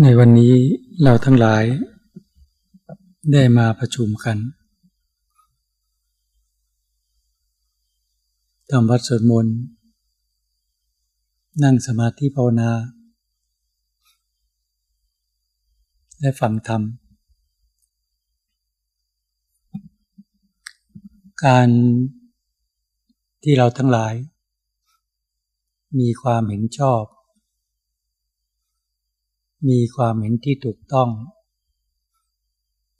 ในวันนี้เราทั้งหลายได้มาประชุมกันทำวัดสวดมนต์นั่งสมาธิภาวนา และฟังธรรม การที่เราทั้งหลาย มีความเห็นชอบ มีความเห็นที่ถูกต้อง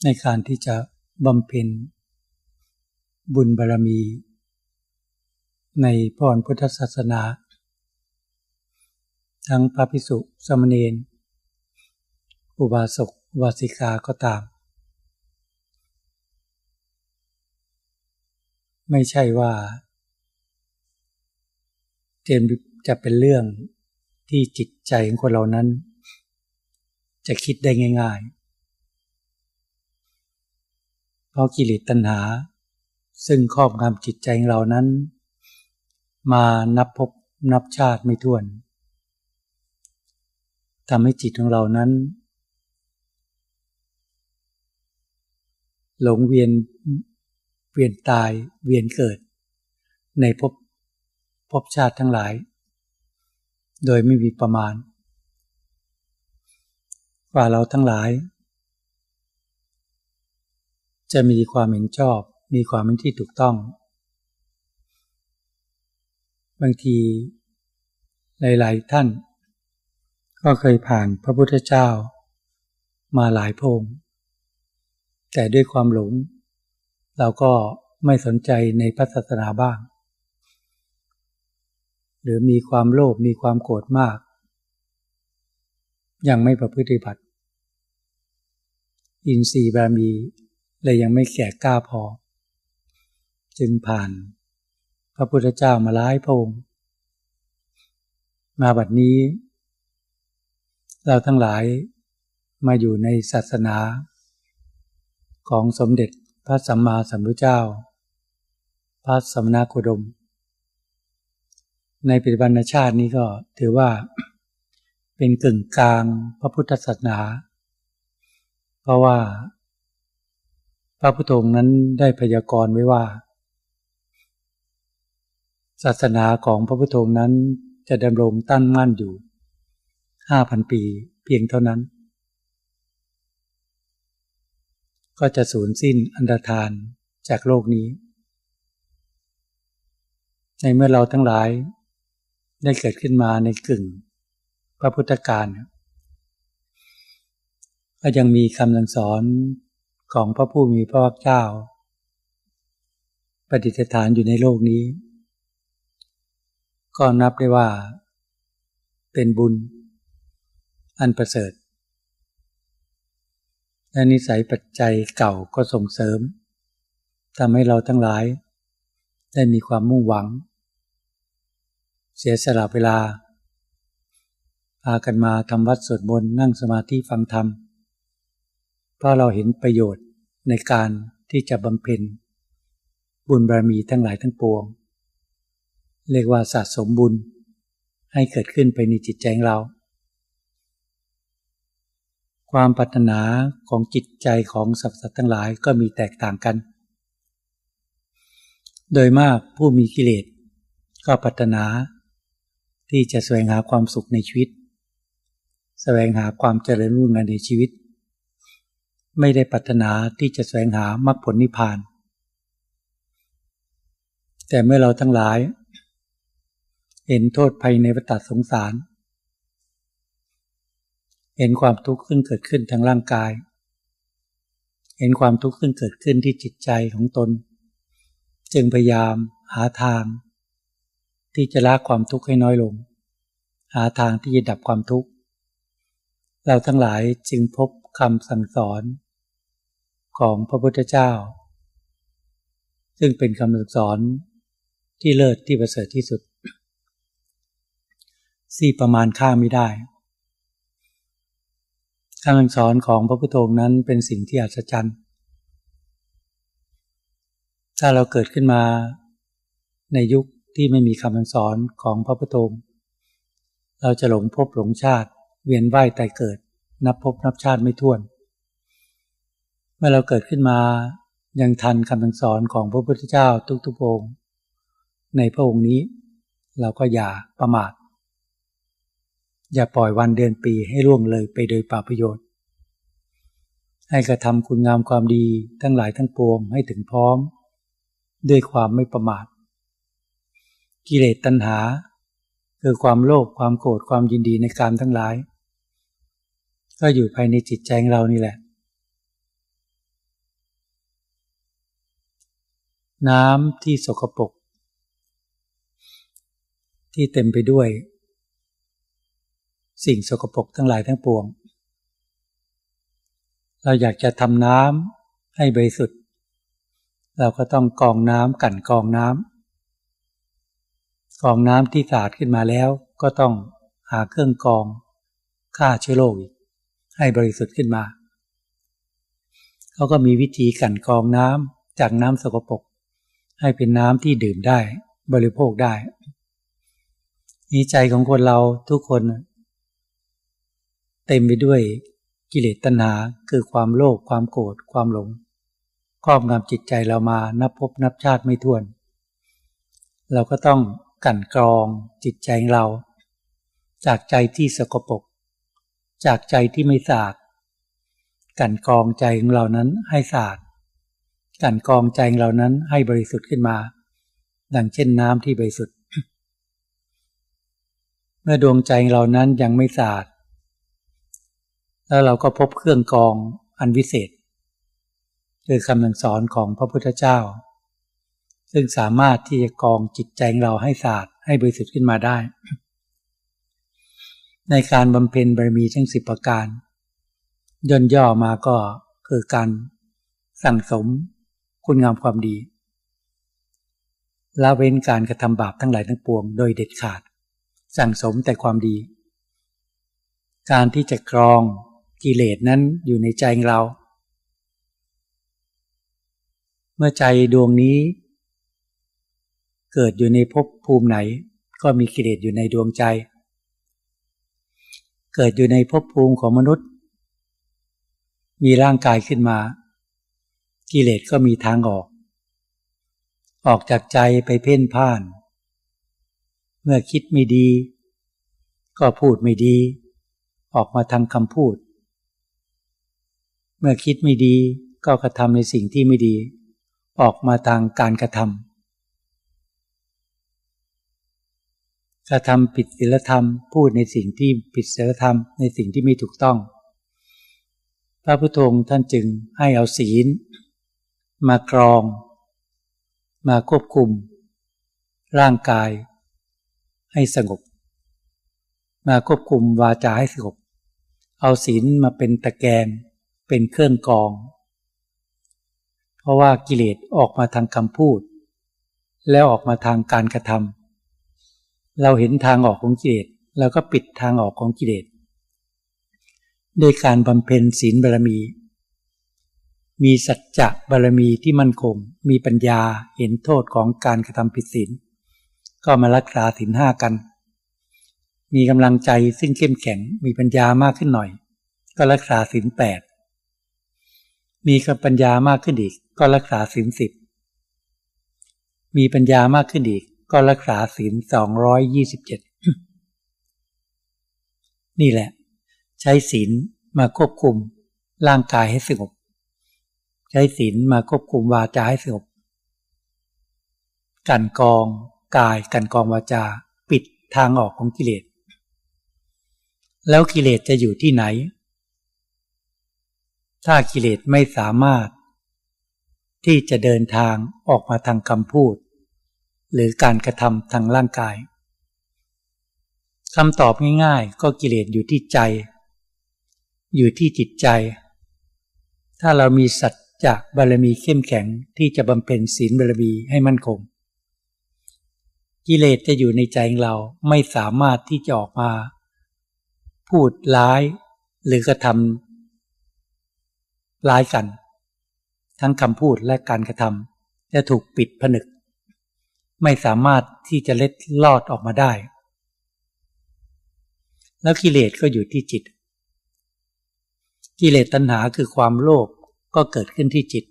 ในการที่จะบำเพ็ญบุญบารรมี ในพรพุทธศาสนา ทั้งพระภิกษุสมณีนอุบาสกวาสิกาก็ตาม ไม่ใช่ว่าเจมจะเป็นเรื่องที่จิตใจของคนเรานั้น จะคิดได้ง่าย ๆ เพราะกิเลสตัณหา ซึ่งครอบงำจิตใจเรานั้น มานับพบนับชาติไม่ถ้วนทำให้จิตของเรานั้น หลงเวียนเวียนตายเวียนเกิด ในภพภพชาติทั้งหลาย โดยไม่มีประมาณ ว่าเราทั้งหลาย จะมีความเห็นชอบ มีความเห็นที่ถูกต้อง บางทีหลายๆท่าน ก็เคยผ่านพระพุทธเจ้า มาหลายพงแต่ด้วยความหลง เราก็ไม่สนใจในพระศาสนาบ้าง หรือมีความโลภมีความโกรธมาก ยังไม่ประพฤติบัติ อินทรีย์บารมีเลยยังไม่แก่กล้าพอ จึงผ่าน พระพุทธเจ้ามาล้ายพระองค์มาบัดนี้ เราทั้งหลายมาอยู่ในศาสนา ของสมเด็จพระสัมมาสัมพุทธเจ้า พระสมณโคดม ในปัจจุบันชาตินี้ก็ถือว่า เป็นกึ่งกลางพระพุทธศาสนา เพราะว่า พระพุทธองค์นั้นได้พยากรณ์ไว้ว่า ศาสนาของพระพุทธองค์นั้นจะดำรงตั้งมั่นอยู่ห้าพันปีเพียงเท่านั้น ก็จะสูญสิ้นอันดรธานจากโลกนี้ ในเมื่อเราทั้งหลายได้เกิดขึ้นมาในกึ่ง พระพุทธการ ก็ยังมีคำสั่งสอนของพระผู้มีพระภาคเจ้าปฏิสฐานอยู่ในโลกนี้ ก็นับได้ว่า เป็นบุญ อันประเสริฐและนิสัยปัจจัยเก่าก็ส่งเสริมทำให้เราทั้งหลาย ได้มีความมุ่งหวัง เสียสละเวลาพากันมาทำวัดสวดมนต์นั่งสมาธิฟังธรรม เพราะเราเห็นประโยชน์ในการที่จะบำเพ็ญ บุญบารมีทั้งหลายทั้งปวง เรียกว่าสะสมบุญให้เกิดขึ้นไปในจิตใจของเรา ความปรารถนาของจิตใจของสรรพสัตว์ทั้งหลายก็มีแตกต่างกัน โดยมากผู้มีกิเลสก็ปรารถนา ที่จะแสวงหาความสุขในชีวิต แสวงหาความเจริญรุ่งเรืองในชีวิต ไม่ได้ปรารถนาที่จะแสวงหามรรคผลนิพพาน แต่เมื่อเราทั้งหลาย เห็นโทษภัยในวัฏสงสาร เห็นความทุกข์ซึ่งเกิดขึ้นทางร่างกาย เห็นความทุกข์ซึ่งเกิดขึ้นที่จิตใจของตน จึงพยายามหาทาง ที่จะละความทุกข์ให้น้อยลง หาทางที่จะดับความทุกข์เราทั้งหลายจึงพบคำสั่งสอน ของพระพุทธเจ้า ซึ่งเป็นคำสอนที่เลิศที่ประเสริฐที่สุดสี่ประมาณค่าไม่ได้คำสั่งสอนของพระพุทโธนั้นเป็นสิ่งที่อัศจรรย์ ถ้าเราเกิดขึ้นมาในยุคที่ไม่มีคำสั่งสอนของพระพุทโธเราจะหลงพบหลงชาติ เวียนว่ายตายเกิด นับพบนับชาติไม่ถ้วน มื่อเราเกิดขึ้นมายังทันคำสอนของพระพุทธเจ้าทุกๆองค์ ในพระองค์นี้ เราก็อย่าประมาท อย่าปล่อยวันเดือนปีให้ล่วงเลยไปโดยป่าประโยชน์ ให้กระทำคุณงามความดีทั้งหลายทั้งปวงให้ถึงพร้อม ด้วยความไม่ประมาท กิเลสตัณหา คือความโลภความโกรธความยินดีในการทั้งหลาย ก็อยู่ภายในจิตใจของเรานี่แหละ น้ำที่สกปรกที่เต็มไปด้วย สิ่งสกปรกทั้งหลายทั้งปวง เราอยากจะทำน้ำให้บริสุทธิ์ เราก็ต้องกองน้ำกันกองน้ำกองน้ำที่สะอาดขึ้นมาแล้ว ก็ต้องหาเครื่องกองฆ่าเชื้อโรคให้บริสุทธิ์ขึ้นมา เขาก็มีวิธีกันกองน้ำจากน้ำสกปรก ให้เป็นน้ำที่ดื่มได้ บริโภคได้นี้ใจของคนเราทุกคน เต็มไปด้วยกิเลสตัณหาคือความโลภความโกรธความหลงครอบงำจิตใจเรามานับพบนับชาติไม่ถ้วน เราก็ต้องกั่นกรองจิตใจเรา จากใจที่สกปรกจากใจที่ไม่สะอาดกั่นกรองใจของเรานั้นให้สะอาด กันกองใจเหล่านั้นให้บริสุทธิ์ขึ้นมา ดังเช่นน้ำที่บริสุทธิ์ เมื่อดวงใจเรานั้นยังไม่สะอาด แล้วเราก็พบเครื่องกองอันวิเศษ คือคำสอนของพระพุทธเจ้า ซึ่งสามารถที่จะกองจิตใจเราให้สะอาดให้บริสุทธิ์ขึ้นมาได้ ในการบำเพ็ญบารมีทั้งสิบประการย่นย่อมาก็คือการสั่งสม คุณงามความดีละเว้นการกระทำบาปทั้งหลายทั้งปวงโดยเด็ดขาด สั่งสมแต่ความดี การที่จะกรองกิเลสนั้นอยู่ในใจเรา เมื่อใจดวงนี้ เกิดอยู่ในภพภูมิไหน ก็มีกิเลสอยู่ในดวงใจ เกิดอยู่ในภพภูมิของมนุษย์ มีร่างกายขึ้นมา กิเลสก็มีทางออก ออกจากใจไปเพ่นพ่าน เมื่อคิดไม่ดี ก็พูดไม่ดี ออกมาทางคำพูด เมื่อคิดไม่ดีก็กระทำในสิ่งที่ไม่ดี ออกมาทางการกระทำกระทำผิดศีลธรรม พูดในสิ่งที่ผิดศีลธรรม ในสิ่งที่ไม่ถูกต้องพระพุทธองค์ท่านจึงให้เอาศีล มากรอง มาควบคุม ร่างกาย ให้สงบ มาควบคุมวาจาให้สงบ เอาศีลมาเป็นตะแกรงเป็นเครื่องกอง เพราะว่ากิเลสออกมาทางคำพูด แล้วออกมาทางการกระทำเราเห็นทางออกของกิเลสแล้วก็ปิดทางออกของกิเลสด้วยการบำเพ็ญศีลบารมี มีสัจจะบารมีที่มั่นคง มีปัญญาเห็นโทษของการกระทำผิดศีลก็มารักษาศีลห้ากัน มีกำลังใจซึ่งเข้มแข็งมีปัญญามากขึ้นหน่อย ก็รักษาศีลแปดมีกับปัญญามากขึ้นอีก ก็รักษาศีลสิบมีปัญญามากขึ้นอีก ก็รักษาศีลสองร้อยยี่สิบเจ็ดนี่แหละ ใช้ศีลมาควบคุมร่างกายให้สงบ ใช้ศีลมาควบคุมวาจาให้สงบกันกองกายกันกองวาจา ปิดทางออกของกิเลส แล้วกิเลสจะอยู่ที่ไหน ถ้ากิเลสไม่สามารถ ที่จะเดินทางออกมาทางคำพูด หรือการกระทำทางร่างกายคำตอบง่ายๆ ก็กิเลสอยู่ที่ใจ อยู่ที่จิตใจ ถ้าเรามีสัต จากบารมีเข้มแข็งที่จะบำเพ็ญศีลบารมีให้มั่นคง กิเลสจะอยู่ในใจเราไม่สามารถที่จะออกมา พูดร้ายหรือกระทำร้ายกัน ทั้งคำพูดและการกระทำจะถูกปิดผนึก ไม่สามารถที่จะเล็ดลอดออกมาได้ แล้วกิเลสก็อยู่ที่จิต กิเลสตัณหาคือความโลภ ก็เกิดขึ้นที่จิต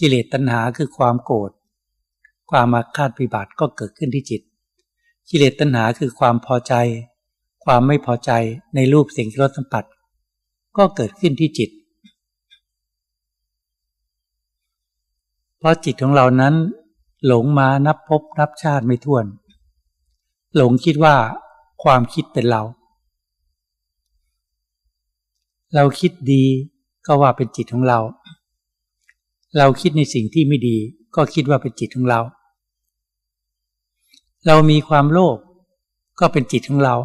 กิเลสตัณหาคือความโกรธความมาคาดพิบัติก็เกิดขึ้นที่จิต กิเลสตัณหาคือความพอใจ ความไม่พอใจในรูปสิ่งที่รสสัมผัส ก็เกิดขึ้นที่จิต เพราะจิตของเรานั้น หลงมานับพบนับชาติไม่ถ้วน หลงคิดว่าความคิดเป็นเรา เราคิดดี ก็ว่าเป็นจิตของเรา เราคิดในสิ่งที่ไม่ดี ก็คิดว่าเป็นจิตของเรา เรามีความโลภก็เป็นจิตของเรา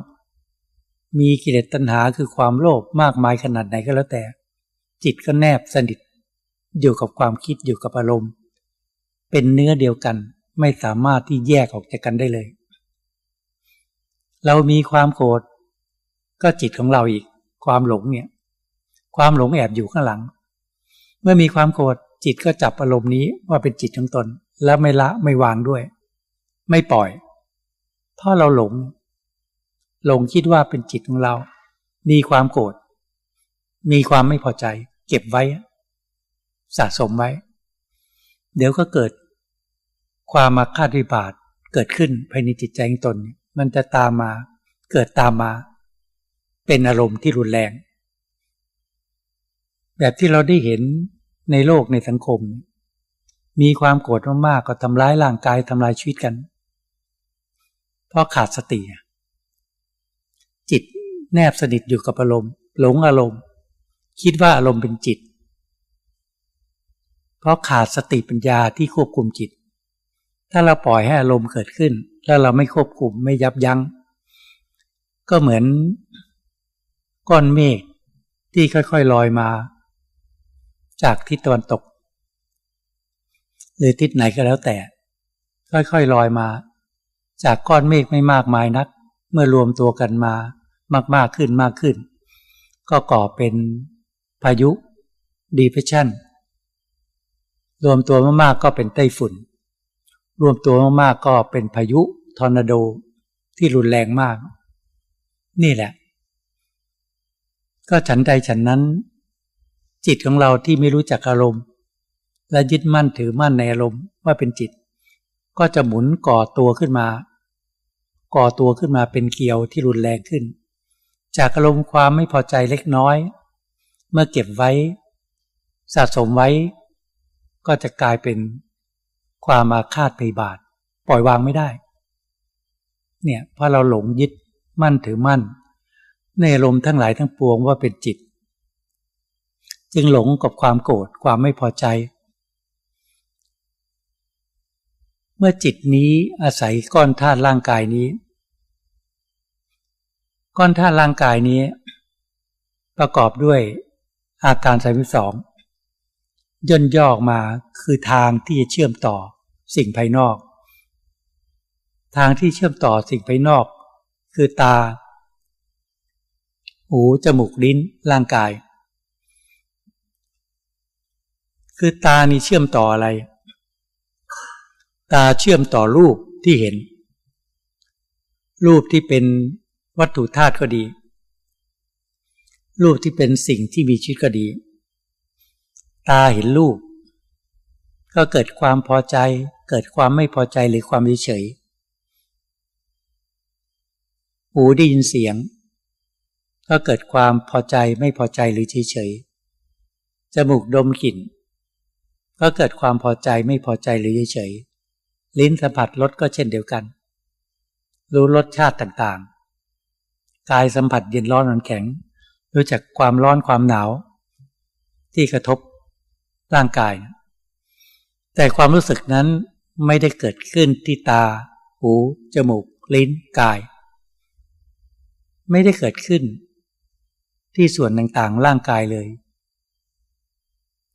มีกิเลสตัณหาคือความโลภมากมายขนาดไหนก็แล้วแต่ จิตก็แนบสนิทอยู่กับความคิดอยู่กับอารมณ์ เป็นเนื้อเดียวกันไม่สามารถที่แยกออกจากกันได้เลย เรามีความโกรธก็จิตของเราอีก ความหลงเนี่ย ความหลงแอบอยู่ข้างหลัง เมื่อมีความโกรธจิตก็จับอารมณ์นี้ว่าเป็นจิตของตน แล้วไม่ละไม่วางด้วย ไม่ปล่อย เพราะเราหลง หลงคิดว่าเป็นจิตของเรา มีความโกรธมีความไม่พอใจ เก็บไว้ สะสมไว้ เดี๋ยวก็เกิด ความมาคาดวิบาทเกิดขึ้นภายในจิตใจของตน มันจะตามมาเกิดตามมา เป็นอารมณ์ที่รุนแรง แบบที่เราได้เห็นในโลกในสังคม มีความโกรธมากๆก็ทำร้ายร่างกายทำลายชีวิตกัน เพราะขาดสติ จิตแนบสนิทอยู่กับอารมณ์ หลงอารมณ์ คิดว่าอารมณ์เป็นจิต เพราะขาดสติปัญญาที่ควบคุมจิต ถ้าเราปล่อยให้อารมณ์เกิดขึ้น แล้วเราไม่ควบคุมไม่ยับยัง้ง ก็เหมือนก้อนเมฆที่ค่อยๆลอยมา จากทิศตะวันตก หรือทิศไหนก็แล้วแต่ ค่อยๆลอยมา จากก้อนเมฆไม่มากมายนัก เมื่อรวมตัวกันมามากๆขึ้นมากขึ้น ก็ก่อเป็นพายุดีเปรสชันรวมตัวมากๆก็เป็นไต้ฝุ่น รวมตัวมากๆก็เป็นพายุทอร์นาโดที่รุนแรงมาก นี่แหละ ก็ฉันใดฉันนั้น จิตของเราที่ไม่รู้จักอารมณ์ และยึดมั่นถือมั่นในอารมณ์ว่าเป็นจิต ก็จะหมุนก่อตัวขึ้นมา ก่อตัวขึ้นมาเป็นเกลียวที่รุนแรงขึ้น จากอารมณ์ความไม่พอใจเล็กน้อย เมื่อเก็บไว้ สะสมไว้ ก็จะกลายเป็นความอาฆาตพยาบาท ปล่อยวางไม่ได้ เนี่ยเพราะเราหลงยึดมั่นถือมั่น ในอารมณ์ทั้งหลายทั้งปวงว่าเป็นจิต จึงหลงกับความโกรธความไม่พอใจ เมื่อจิตนี้อาศัยก้อนธาตุร่างกายนี้ ก้อนธาตุร่างกายนี้ ประกอบด้วยอาการสามสองย่นย่อออกมาคือทางที่จะเชื่อมต่อสิ่งภายนอก ทางที่เชื่อมต่อสิ่งภายนอก คือตา หู จมูก ลิ้น ร่างกาย คือตานี่เชื่อมต่ออะไร ตาเชื่อมต่อรูปที่เห็น รูปที่เป็นวัตถุธาตุก็ดี รูปที่เป็นสิ่งที่มีชีวิตก็ดี ตาเห็นรูป ก็เกิดความพอใจ เกิดความไม่พอใจหรือความเฉยหูได้ยินเสียง ก็เกิดความพอใจไม่พอใจหรือเฉยเฉยจมูกดมกลิ่น ก็เกิดความพอใจไม่พอใจหรือเฉยๆลิ้นสัมผัสรสก็เช่นเดียวกัน รู้รสชาติต่างๆ กายสัมผัสเย็นร้อนนันแข็ง รู้จักความร้อนความหนาว ที่กระทบร่างกาย แต่ความรู้สึกนั้นไม่ได้เกิดขึ้นที่ตา หู จมูก ลิ้น กาย ไม่ได้เกิดขึ้น ที่ส่วนต่างๆ ร่างกายเลย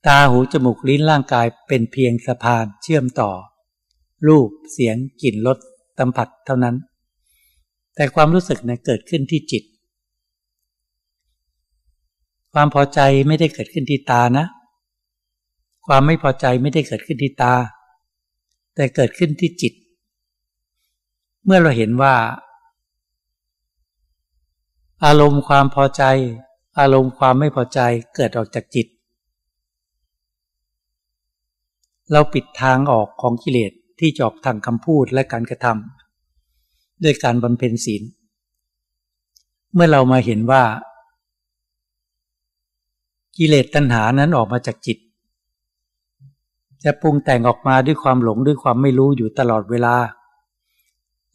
ตาหูจมูกลิ้นร่างกายเป็นเพียงสะพานเชื่อมต่อ รูปเสียงกลิ่นรสสัมผัสเท่านั้น แต่ความรู้สึกเนี่ยเกิดขึ้นที่จิต ความพอใจไม่ได้เกิดขึ้นที่ตานะ ความไม่พอใจไม่ได้เกิดขึ้นที่ตา แต่เกิดขึ้นที่จิต เมื่อเราเห็นว่า อารมณ์ความพอใจ อารมณ์ความไม่พอใจเกิดออกจากจิต เราปิดทางออกของกิเลสที่จอกทางคำพูดและการกระทำด้วยการบำเพ็ญศีล เมื่อเรามาเห็นว่า กิเลสตัณหานั้นออกมาจากจิต จะปรุงแต่งออกมาด้วยความหลงด้วยความไม่รู้อยู่ตลอดเวลา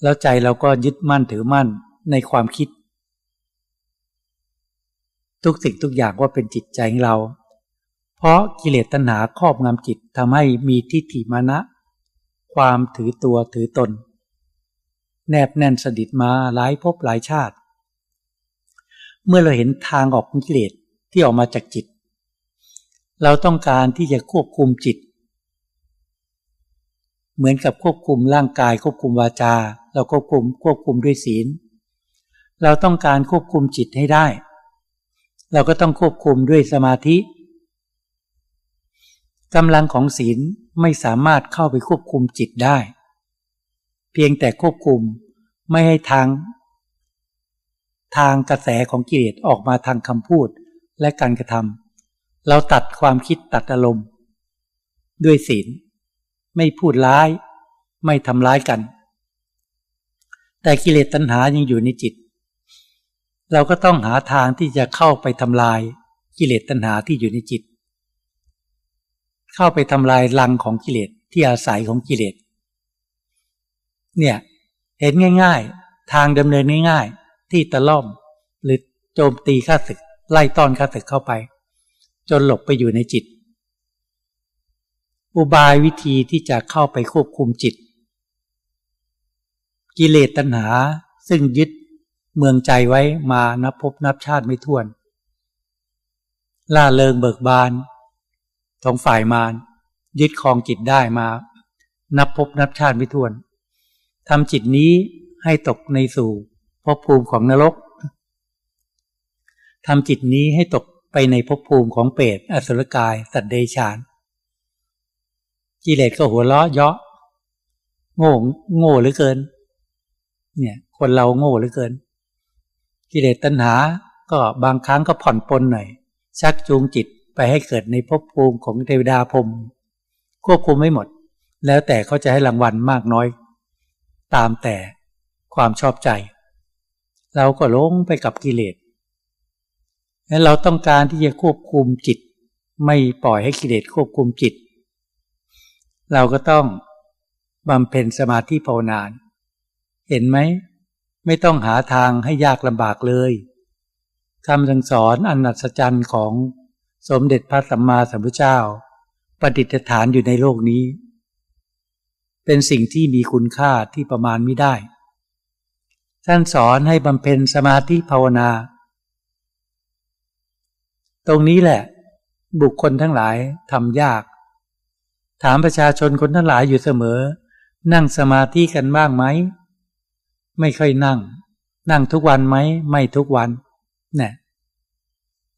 แล้วใจเราก็ยึดมั่นถือมั่นในความคิด ทุกสิ่งทุกอย่างว่าเป็นจิตใจของเรา เพราะกิเลสตัณหาครอบงำจิตทำให้มีทิฏฐิมานะ ความถือตัวถือตน แนบแน่นสดิดมาหลายภพหลายชาติ เมื่อเราเห็นทางออกของกิเลสที่ออกมาจากจิต เราต้องการที่จะควบคุมจิต เหมือนกับควบคุมร่างกายควบคุมวาจา เราควบคุมควบคุมด้วยศีล เราต้องการควบคุมจิตให้ได้ เราก็ต้องควบคุมด้วยสมาธิ กำลังของศีลไม่สามารถเข้าไปควบคุมจิตได้ เพียงแต่ควบคุมไม่ให้ทาง ทางกระแสของกิเลสออกมาทางคำพูดและการกระทำเราตัดความคิดตัดอารมณ์ ด้วยศีล ไม่พูดร้าย ไม่ทำร้ายกัน แต่กิเลสตัณหายังอยู่ในจิต เราก็ต้องหาทางที่จะเข้าไปทำลายกิเลสตัณหาที่อยู่ในจิต เข้าไปทำลายรังของกิเลสที่อาศัยของกิเลสเนี่ยเห็นง่าย ๆ ทางดำเนินง่ายๆ ที่ตะล่อม หรือโจมตีข้าศึก ไล่ต้อนข้าศึกเข้าไป จนหลบไปอยู่ในจิต อุบายวิธีที่จะเข้าไปควบคุมจิต กิเลสตัณหาซึ่งยึดเมืองใจไว้มานับพบนับชาติไม่ถ้วน ล่าเริงเบิกบาน ของฝ่ายมารยึดครองจิตได้มา นับพบนับชาติไม่ถ้วนทำจิตนี้ให้ตกในสู่ภพภูมิของนรกทำจิตนี้ให้ตกไปในภพภูมิของเปรตอสุรกาย สัตว์เดชานกิเลสก็หัวเราะเยาะ โง่โง่เหลือเกิน เนี่ย คนเราโง่เหลือเกิน กิเลสตัณหาก็บางครั้งก็ผ่อนปลนหน่อยชักจูงจิต ไปให้เกิดในภพภูมิของเทวดาพรมควบคุมไม่หมด แล้วแต่เขาจะให้รางวัลมากน้อย ตามแต่ความชอบใจ เราก็ลงไปกับกิเลสและเราต้องการที่จะควบคุมจิต ไม่ปล่อยให้กิเลสควบคุมจิต เราก็ต้องบำเพ็ญสมาธิภาวนาเห็นไหม ไม่ต้องหาทางให้ยากลำบากเลยคำสั่งสอนอันอัศจรรย์ของ สมเด็จพระสัมมาสัมพุทธเจ้า ประดิษฐานอยู่ในโลกนี้ เป็นสิ่งที่มีคุณค่าที่ประมาณไม่ได้ ท่านสอนให้บำเพ็ญสมาธิภาวนา ตรงนี้แหละ บุคคลทั้งหลายทำยาก ถามประชาชนคนทั้งหลายอยู่เสมอ นั่งสมาธิกันบ้างไหม ไม่ค่อยนั่ง นั่งทุกวันไหม ไม่ทุกวันเนี่ย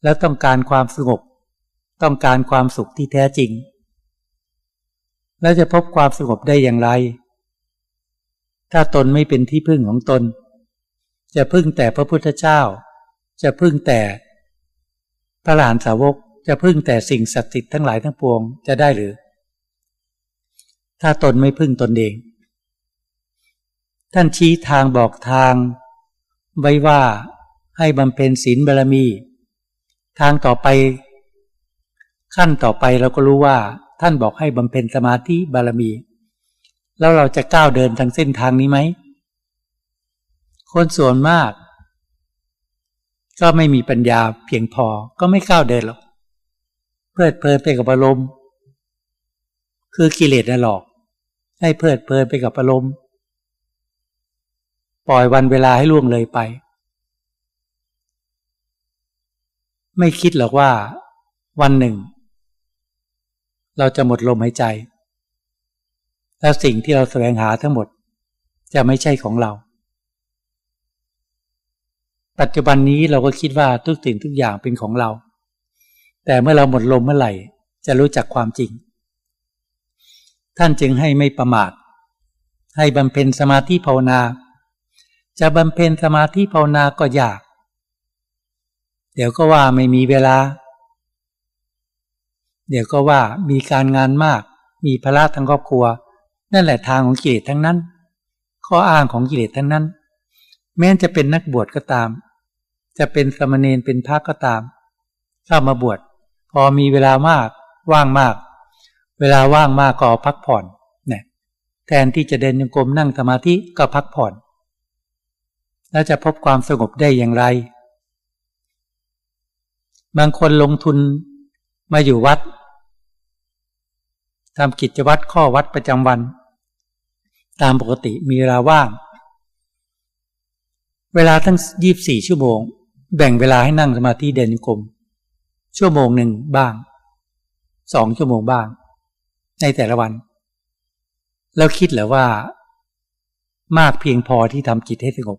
แล้วต้องการความสงบ ต้องการความสุขที่แท้จริง แล้วจะพบความสงบได้อย่างไร ถ้าตนไม่เป็นที่พึ่งของตน จะพึ่งแต่พระพุทธเจ้า จะพึ่งแต่พระหลานสาวกจะพึ่งแต่สิ่งศักดิ์สิทธิ์ทั้งหลายทั้งปวงจะได้หรือ ถ้าตนไม่พึ่งตนเอง ท่านชี้ทางบอกทาง ไว้ว่าให้บำเพ็ญศีลบารมี ทางต่อไป ขั้นต่อไปเราก็รู้ว่าท่านบอกให้บำเพ็ญสมาธิบารมี แล้วเราจะก้าวเดินทางเส้นทางนี้ไหม คนส่วนมาก ก็ไม่มีปัญญาเพียงพอก็ไม่ก้าวเดินหรอกเพลิดเพลินไปกับอารมณ์คือกิเลสน่ะหลอก ให้เพลิดเพลินไปกับอารมณ์ปล่อยวันเวลาให้ล่วงเลยไป ไม่คิดหรอกว่าวันหนึ่ง เราจะหมดลมหายใจ แล้วสิ่งที่เราแสวงหาทั้งหมดจะไม่ใช่ของเรา ปัจจุบันนี้เราก็คิดว่าทุกสิ่งทุกอย่างเป็นของเรา แต่เมื่อเราหมดลมเมื่อไหร่ จะรู้จักความจริง ท่านจึงให้ไม่ประมาท ให้บำเพ็ญสมาธิภาวนา จะบำเพ็ญสมาธิภาวนาก็ยาก เดี๋ยวก็ว่าไม่มีเวลา เดี๋ยวก็ว่ามีการงานมาก มีภาระทางครอบครัว นั่นแหละทางของกิเลสทั้งนั้น ข้ออ้างของกิเลสทั้งนั้น แม้จะเป็นนักบวชก็ตาม จะเป็นสมณีนเป็นพระก็ตาม เข้ามาบวชพอมีเวลามาก ว่างมาก เวลาว่างมากก็พักผ่อนเนี่ยแทนที่จะเดินยังกรมนั่งสมาธิก็พักผ่อน แล้วจะพบความสงบได้อย่างไร บางคนลงทุนมาอยู่วัด ทำกิจวัตรข้อวัดประจำวัน ตามปกติมีเวลาว่าง เวลาทั้งยีบสี่ชั่วโมง แบ่งเวลาให้นั่งสมาธิเดินกรมชั่วโมงหนึ่งบ้างสองชั่วโมงบ้าง ในแต่ละวัน แล้วคิดหรือว่า มากเพียงพอที่ทำจิตให้สงบ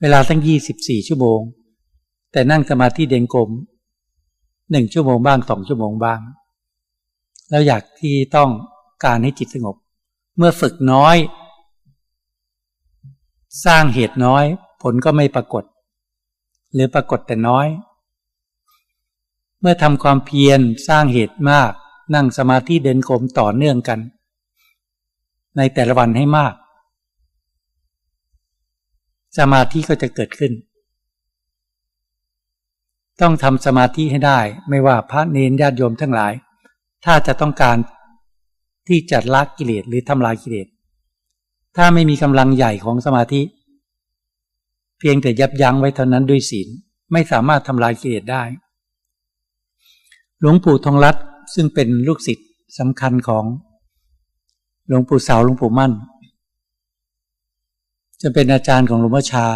เวลาตั้งยี่สิบสี่ชั่วโมง แต่นั่งสมาธิเดินกลมหนึ่งชั่วโมงบ้างสองชั่วโมงบ้าง แล้วอยากที่ต้องการให้จิตสงบ เมื่อฝึกน้อย สร้างเหตุน้อย ผลก็ไม่ปรากฏ หรือปรากฏแต่น้อย เมื่อทำความเพียรสร้างเหตุมาก นั่งสมาธิเดินกรมต่อเนื่องกัน ในแต่ละวันให้มาก สมาธิก็จะเกิดขึ้นต้องทำสมาธิให้ได้ ไม่ว่าพระเนรญาติโยมทั้งหลาย ถ้าจะต้องการที่จะละกิเลสหรือทำลายกิเลส ถ้าไม่มีกำลังใหญ่ของสมาธิ เพียงแต่ยับยั้งไว้เท่านั้นด้วยศีลไม่สามารถทำลายกิเลสได้ หลวงปู่ทองรัตซึ่งเป็นลูกศิษย์สำคัญของหลวงปู่เสาหลวงปู่มั่น จะเป็นอาจารย์ของหลวงพ่อชา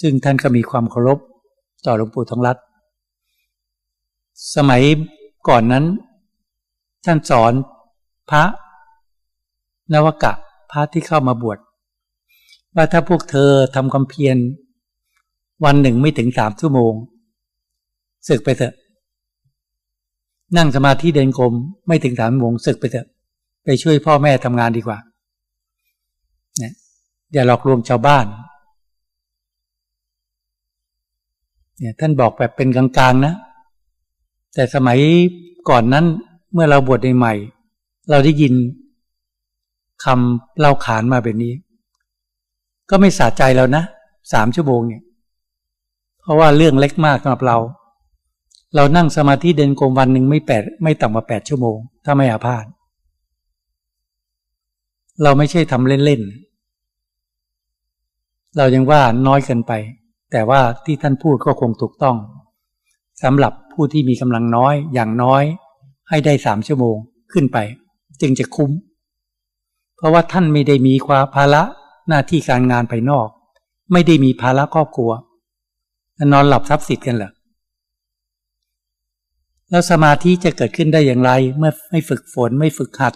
ซึ่งท่านก็มีความเคารพต่อหลวงปู่ทองรัตสมัยก่อนนั้น ท่านสอนพระนวกะพระที่เข้ามาบวชว่าถ้าพวกเธอทำความเพียรวันหนึ่งไม่ถึงสามชั่วโมงศึกไปเถอะ นั่งสมาธิเดินกรมไม่ถึงสามชั่วโมงศึกไปเถอะ ไปช่วยพ่อแม่ทำงานดีกว่าเนี่ยอย่าหลอกลวงชาวบ้านเนี่ยท่านบอกแบบเป็นกลางๆนะ แต่สมัยก่อนนั้น เมื่อเราบวชใหม่ เราได้ยินคำเล่าขานมาแบบนี้ ก็ไม่สะใจแล้วนะสามชั่วโมงเนี่ย เพราะว่าเรื่องเล็กมากสำหรับเรา เรานั่งสมาธิเดินกรมวันหนึ่งไม่แปดไม่ต่ำกว่าแปดชั่วโมง ถ้าไม่อาพาธเราไม่ใช่ทำเล่นๆ เรายังว่าน้อยเกินไป แต่ว่าที่ท่านพูดก็คงถูกต้องสำหรับผู้ที่มีกำลังน้อยอย่างน้อย ให้ได้สามชั่วโมงขึ้นไป จึงจะคุ้ม เพราะว่าท่านไม่ได้มีความภาระหน้าที่การงานภายนอก ไม่ได้มีภาระครอบครัว นอนหลับทรัพย์สิทธิ์กันเหรอแล้วสมาธิจะเกิดขึ้นได้อย่างไร เมื่อไม่ฝึกฝนไม่ฝึกหัด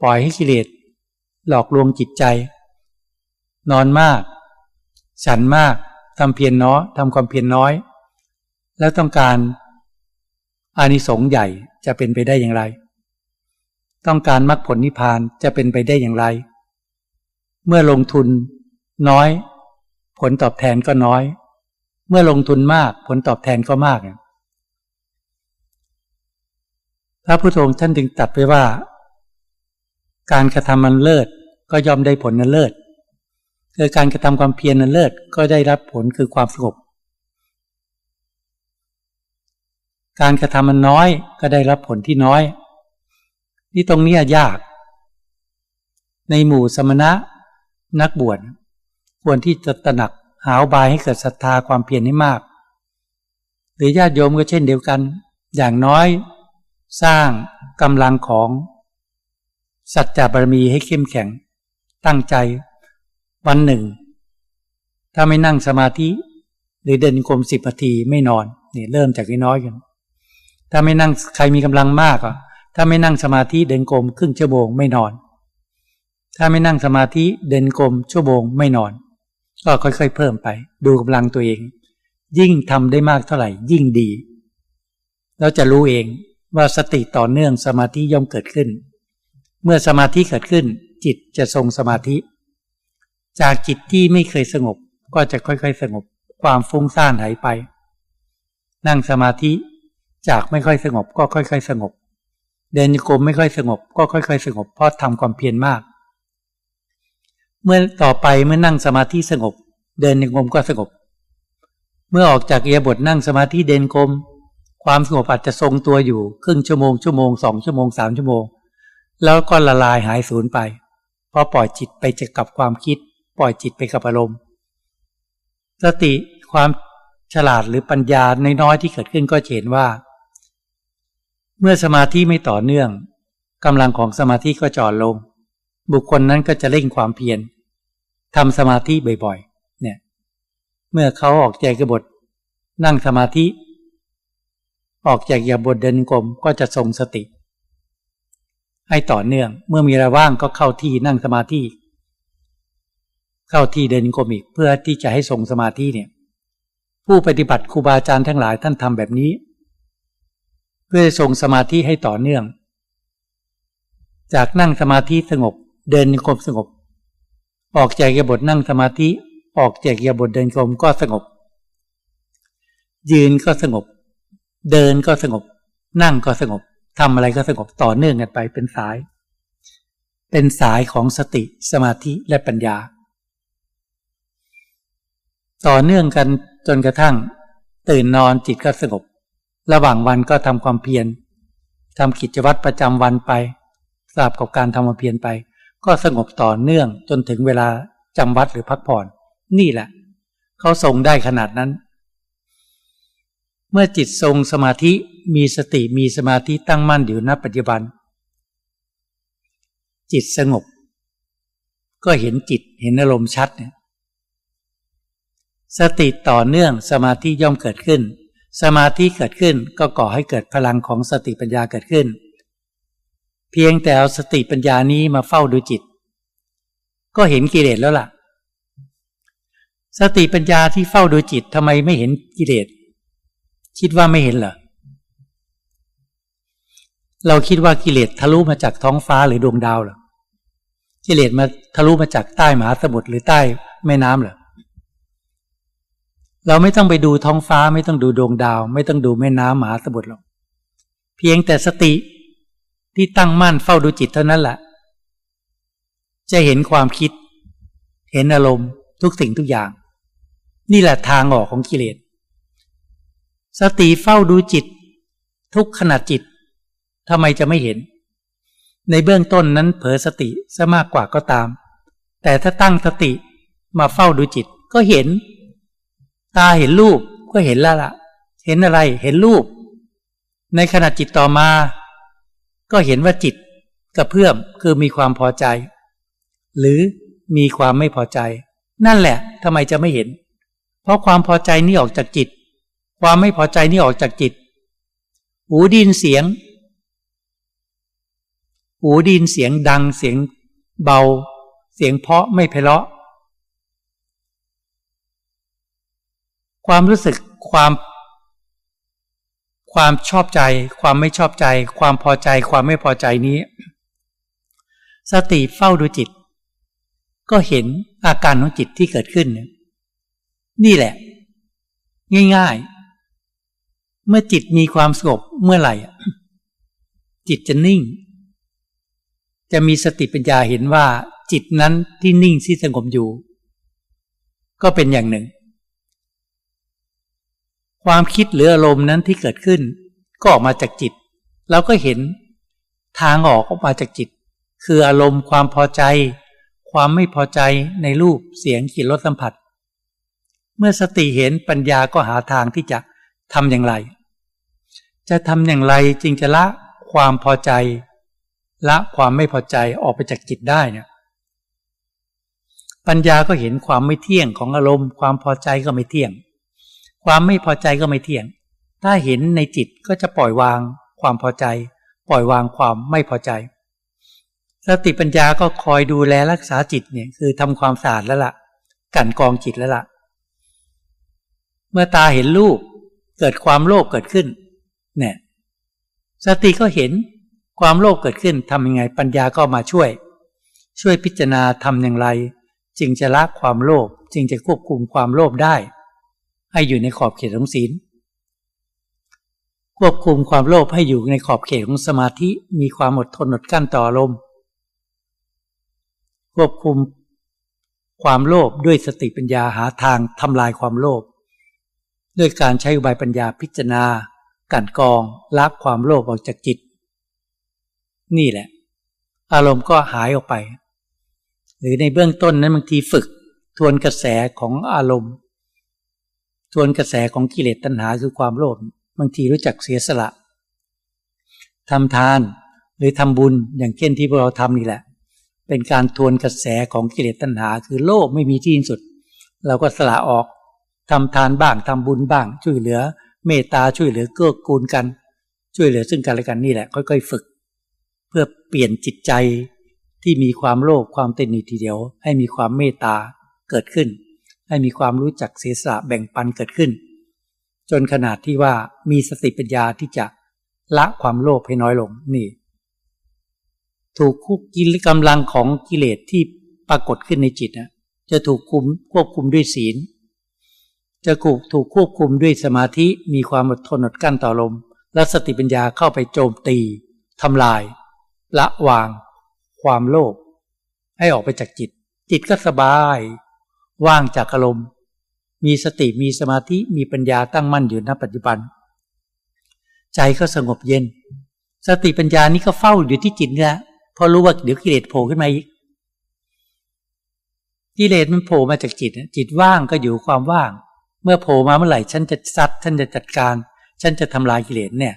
ปล่อยให้กิเลสหลอกลวงจิตใจ นอนมาก ฉันมากทำเพียรน้อยทำความเพียรน้อย แล้วต้องการ อานิสงส์ใหญ่จะเป็นไปได้อย่างไร ต้องการมรรคผลนิพพานจะเป็นไปได้อย่างไร เมื่อลงทุนน้อย ผลตอบแทนก็น้อย เมื่อลงทุนมากผลตอบแทนก็มากพระพุทธองค์ท่านจึงตัดไปว่า การกระทำมันเลิศก็ย่อมได้ผลนั้นเลิศคือการกระทำความเพียรนั้นเลิศก็ได้รับผลคือความสงบ การกระทำมันน้อยก็ได้รับผลที่น้อย ที่ตรงนี้ยาก ในหมู่สมณะนักบวชควรที่จะตระหนักหาบายให้เกิดศรัทธาความเพียรให้มาก หรือญาติโยมก็เช่นเดียวกัน อย่างน้อย สร้างกำลังของสัจจะบารมีให้เข้มแข็ง ตั้งใจวันหนึ่ง ถ้าไม่นั่งสมาธิ หรือเดินกรมสิบนาทีไม่นอนเนี่ยเริ่มจากน้อยกัน ถ้าไม่นั่งใครมีกำลังมากอะ ถ้าไม่นั่งสมาธิเดินกรมครึ่งชั่วโมงไม่นอน ถ้าไม่นั่งสมาธิเดินกรมชั่วโมงไม่นอน ก็ค่อยๆ เพิ่มไป ดูกำลังตัวเอง ยิ่งทำได้มากเท่าไหร่ ยิ่งดีเราจะรู้เองว่าสติต่อเนื่องสมาธิย่อมเกิดขึ้น เมื่อสมาธิเกิดขึ้น จิตจะทรงสมาธิ จากจิตที่ไม่เคยสงบก็จะค่อยๆ สงบความฟุ้งซ่านหายไป นั่งสมาธิ จากไม่ค่อยสงบก็ค่อย ๆ สงบ เดินโกมไม่ค่อยสงบ ก็ค่อย ๆ สงบเพราะทำความเพียรมาก เมื่อต่อไปเมื่อนั่งสมาธิสงบ เดินโกมก็สงบ เมื่อออกจากเอียบทนั่งสมาธิเดินกมความสงบอาจจะทรงตัวอยู่ครึ่งชั่วโมงชั่วโมงสองชั่วโมงสามชั่วโมง แล้วก็ละลายหายสูญไปพอปล่อยจิตไปจะกับความคิด ปล่อยจิตไปกับอารมณ์สติความฉลาดหรือปัญญาในน้อยที่เกิดขึ้นก็เห็นว่า เมื่อสมาธิไม่ต่อเนื่องกำลังของสมาธิก็จอดลง บุคคลนั้นก็จะเร่งความเพียรทำสมาธิบ่อยๆ เนี่ย เมื่อเขาออกใจกระบทนั่งสมาธิ ออกจากยาบทเดินกลมก็จะทรงสติ ให้ต่อเนื่องเมื่อมีเวลาว่างก็เข้าที่นั่งสมาธิ เข้าที่เดินกลมอีกเพื่อที่จะให้ทรงสมาธิเนี่ย ผู้ปฏิบัติครูบาอาจารย์ทั้งหลายท่านทำแบบนี้ เพื่อทรงสมาธิให้ต่อเนื่อง จากนั่งสมาธิสงบเดินกลมสงบ ออกจากยาบทนั่งสมาธิออกจากยาบทเดินกลมก็สงบ ยืนก็สงบ เดินก็สงบ นั่งก็สงบทำอะไรก็สงบต่อเนื่องกันไปเป็นสาย เป็นสายของสติสมาธิและปัญญา ต่อเนื่องกันจนกระทั่ง ตื่นนอนจิตก็สงบ ระหว่างวันก็ทำความเพียรทำกิจวัตรประจำวันไปทราบกับการทำความเพียรไป ก็สงบต่อเนื่องจนถึงเวลาจำวัดหรือพักผ่อน นี่แหละ เขาทรงได้ขนาดนั้น เมื่อจิตทรงสมาธิมีสติมีสมาธิตั้งมั่นอยู่ณปัจจุบัน จิตสงบ ก็เห็นจิตเห็นอารมณ์ชัดเนี่ยสติต่อเนื่องสมาธิย่อมเกิดขึ้น สมาธิเกิดขึ้นก็ก่อให้เกิดพลังของสติปัญญาเกิดขึ้น เพียงแต่เอาสติปัญญานี้มาเฝ้าดูจิต ก็เห็นกิเลสแล้วล่ะ สติปัญญาที่เฝ้าดูจิตทำไมไม่เห็นกิเลสคิดว่าไม่เห็นเหรอเราคิดว่ากิเลสทะลุมาจากท้องฟ้าหรือดวงดาวเหรอกิเลสมาทะลุมาจากใต้มหาสมุทรหรือใต้แม่น้ำเหรอ เราไม่ต้องไปดูท้องฟ้าไม่ต้องดูดวงดาว ไม่ต้องดูแม่น้ำหมหาสมุทรหรอกเพียงแต่สติที่ตั้งมั่นเฝ้าดูจิตเท่านั้นแหละจะเห็นความคิด เห็นอารมณ์ทุกสิ่งทุกอย่าง นี่แหละทางออกของกิเลสสติเฝ้าดูจิต ทุกขณะจิตทำไมจะไม่เห็น ในเบื้องต้นนั้นเผลอสติซะมากกว่าก็ตาม แต่ถ้าตั้งสติมาเฝ้าดูจิตก็เห็น ตาเห็นรูปก็เห็นแล้วละ่ะ เห็นอะไรเห็นรูป ในขณะจิตต่อมา ก็เห็นว่าจิตกระเพื่อมคือมีความพอใจ หรือมีความไม่พอใจ นั่นแหละทำไมจะไม่เห็น เพราะความพอใจนี่ออกจากจิต ความไม่พอใจนี่ออกจากจิต หูดินเสียง หูดินเสียงดังเสียงเบา เสียงเพาะไม่เพลาะ ความรู้สึกความความชอบใจ ความไม่ชอบใจ ความพอใจ ความไม่พอใจนี้ สติเฝ้าดูจิต ก็เห็นอาการของจิตที่เกิดขึ้น นี่แหละ ง่าย ๆ เมื่อจิตมีความสงบเมื่อไหร่ จิตจะนิ่ง จะมีสติปัญญาเห็นว่า จิตนั้นที่นิ่งที่สงบอยู่ ก็เป็นอย่างหนึ่ง ความคิดหรืออารมณ์นั้นที่เกิดขึ้น ก็ออกมาจากจิตเราก็เห็นทางออกออกมาจากจิต คืออารมณ์ความพอใจ ความไม่พอใจในรูปเสียงกลิ่นรสสัมผัส เมื่อสติเห็นปัญญาก็หาทางที่จะทำอย่างไร จะทำอย่างไรจึงจะละความพอใจ ละความไม่พอใจออกไปจากจิตได้เนี่ยปัญญาก็เห็นความไม่เที่ยงของอารมณ์ ความพอใจก็ไม่เที่ยง ความไม่พอใจก็ไม่เที่ยง ถ้าเห็นในจิตก็จะปล่อยวางความพอใจ ปล่อยวางความไม่พอใจ สติปัญญาก็คอยดูแลรักษาจิตเนี่ยคือทำความสะอาดแล้วละ่ะ กันกองจิตแล้วละ่ะ เมื่อตาเห็นรูปเกิดความโลภเกิดขึ้น เนี่ย สติก็เห็นความโลภเกิดขึ้นทำยังไงปัญญาก็มาช่วย ช่วยพิจารณาทำอย่างไร จึงจะละความโลภจึงจะควบคุมความโลภได้ ให้อยู่ในขอบเขตของศีล ควบคุมความโลภให้อยู่ในขอบเขตของสมาธิมีความอดทนอดกั้นต่อลมควบคุมความโลภด้วยสติปัญญาหาทางทำลายความโลภด้วยการใช้อุบายปัญญาพิจารณากันกองละความโลภออกจากจิต นี่แหละ อารมณ์ก็หายออกไป หรือในเบื้องต้นนั้นบางทีฝึกทวนกระแสของอารมณ์ ทวนกระแสของกิเลสตัณหาคือความโลภบางทีรู้จักเสียสละทำทานหรือทำบุญอย่างเช่นที่พวกเราทำนี่แหละ เป็นการทวนกระแสของกิเลสตัณหา คือโลภไม่มีที่สุด เราก็สละออกทำทานบ้างทำบุญบ้าง ช่วยเหลือ เมตตาช่วยเหลือเกื้อกูลกัน ช่วยเหลือซึ่งกันและกันนี่แหละ ค่อย ๆ ฝึก เพื่อเปลี่ยนจิตใจที่มีความโลภความเต็นนีทีเดียว ให้มีความเมตตาเกิดขึ้น ให้มีความรู้จักเสียสละแบ่งปันเกิดขึ้น จนขนาดที่ว่ามีสติปัญญาที่จะละความโลภให้น้อยลงนี่ ถูกคุกกินกำลังของกิเลสที่ปรากฏขึ้นในจิตนะจะถูกคุมควบคุมด้วยศีล จะถูกถูกควบคุมด้วยสมาธิมีความอดทนอดกั้นต่อลม และสติปัญญาเข้าไปโจมตีทำลาย ละวาง ความโลภให้ออกไปจากจิต จิตก็สบาย ว่างจากอารมณ์ มีสติมีสมาธิมีปัญญาตั้งมั่นอยู่ณปัจจุบัน ใจก็สงบเย็น สติปัญญานี้ก็เฝ้าอยู่ที่จิตนี่แหละพอรู้ว่าเดี๋ยวกิเลสโผล่ขึ้นมาอีกกิเลสมันโผล่มาจากจิต จิตว่างก็อยู่ความว่าง เมื่อโผล่มาเมื่อไหร่ฉันจะซัดฉันจะจัดการ ฉันจะทำลายกิเลสเนี่ย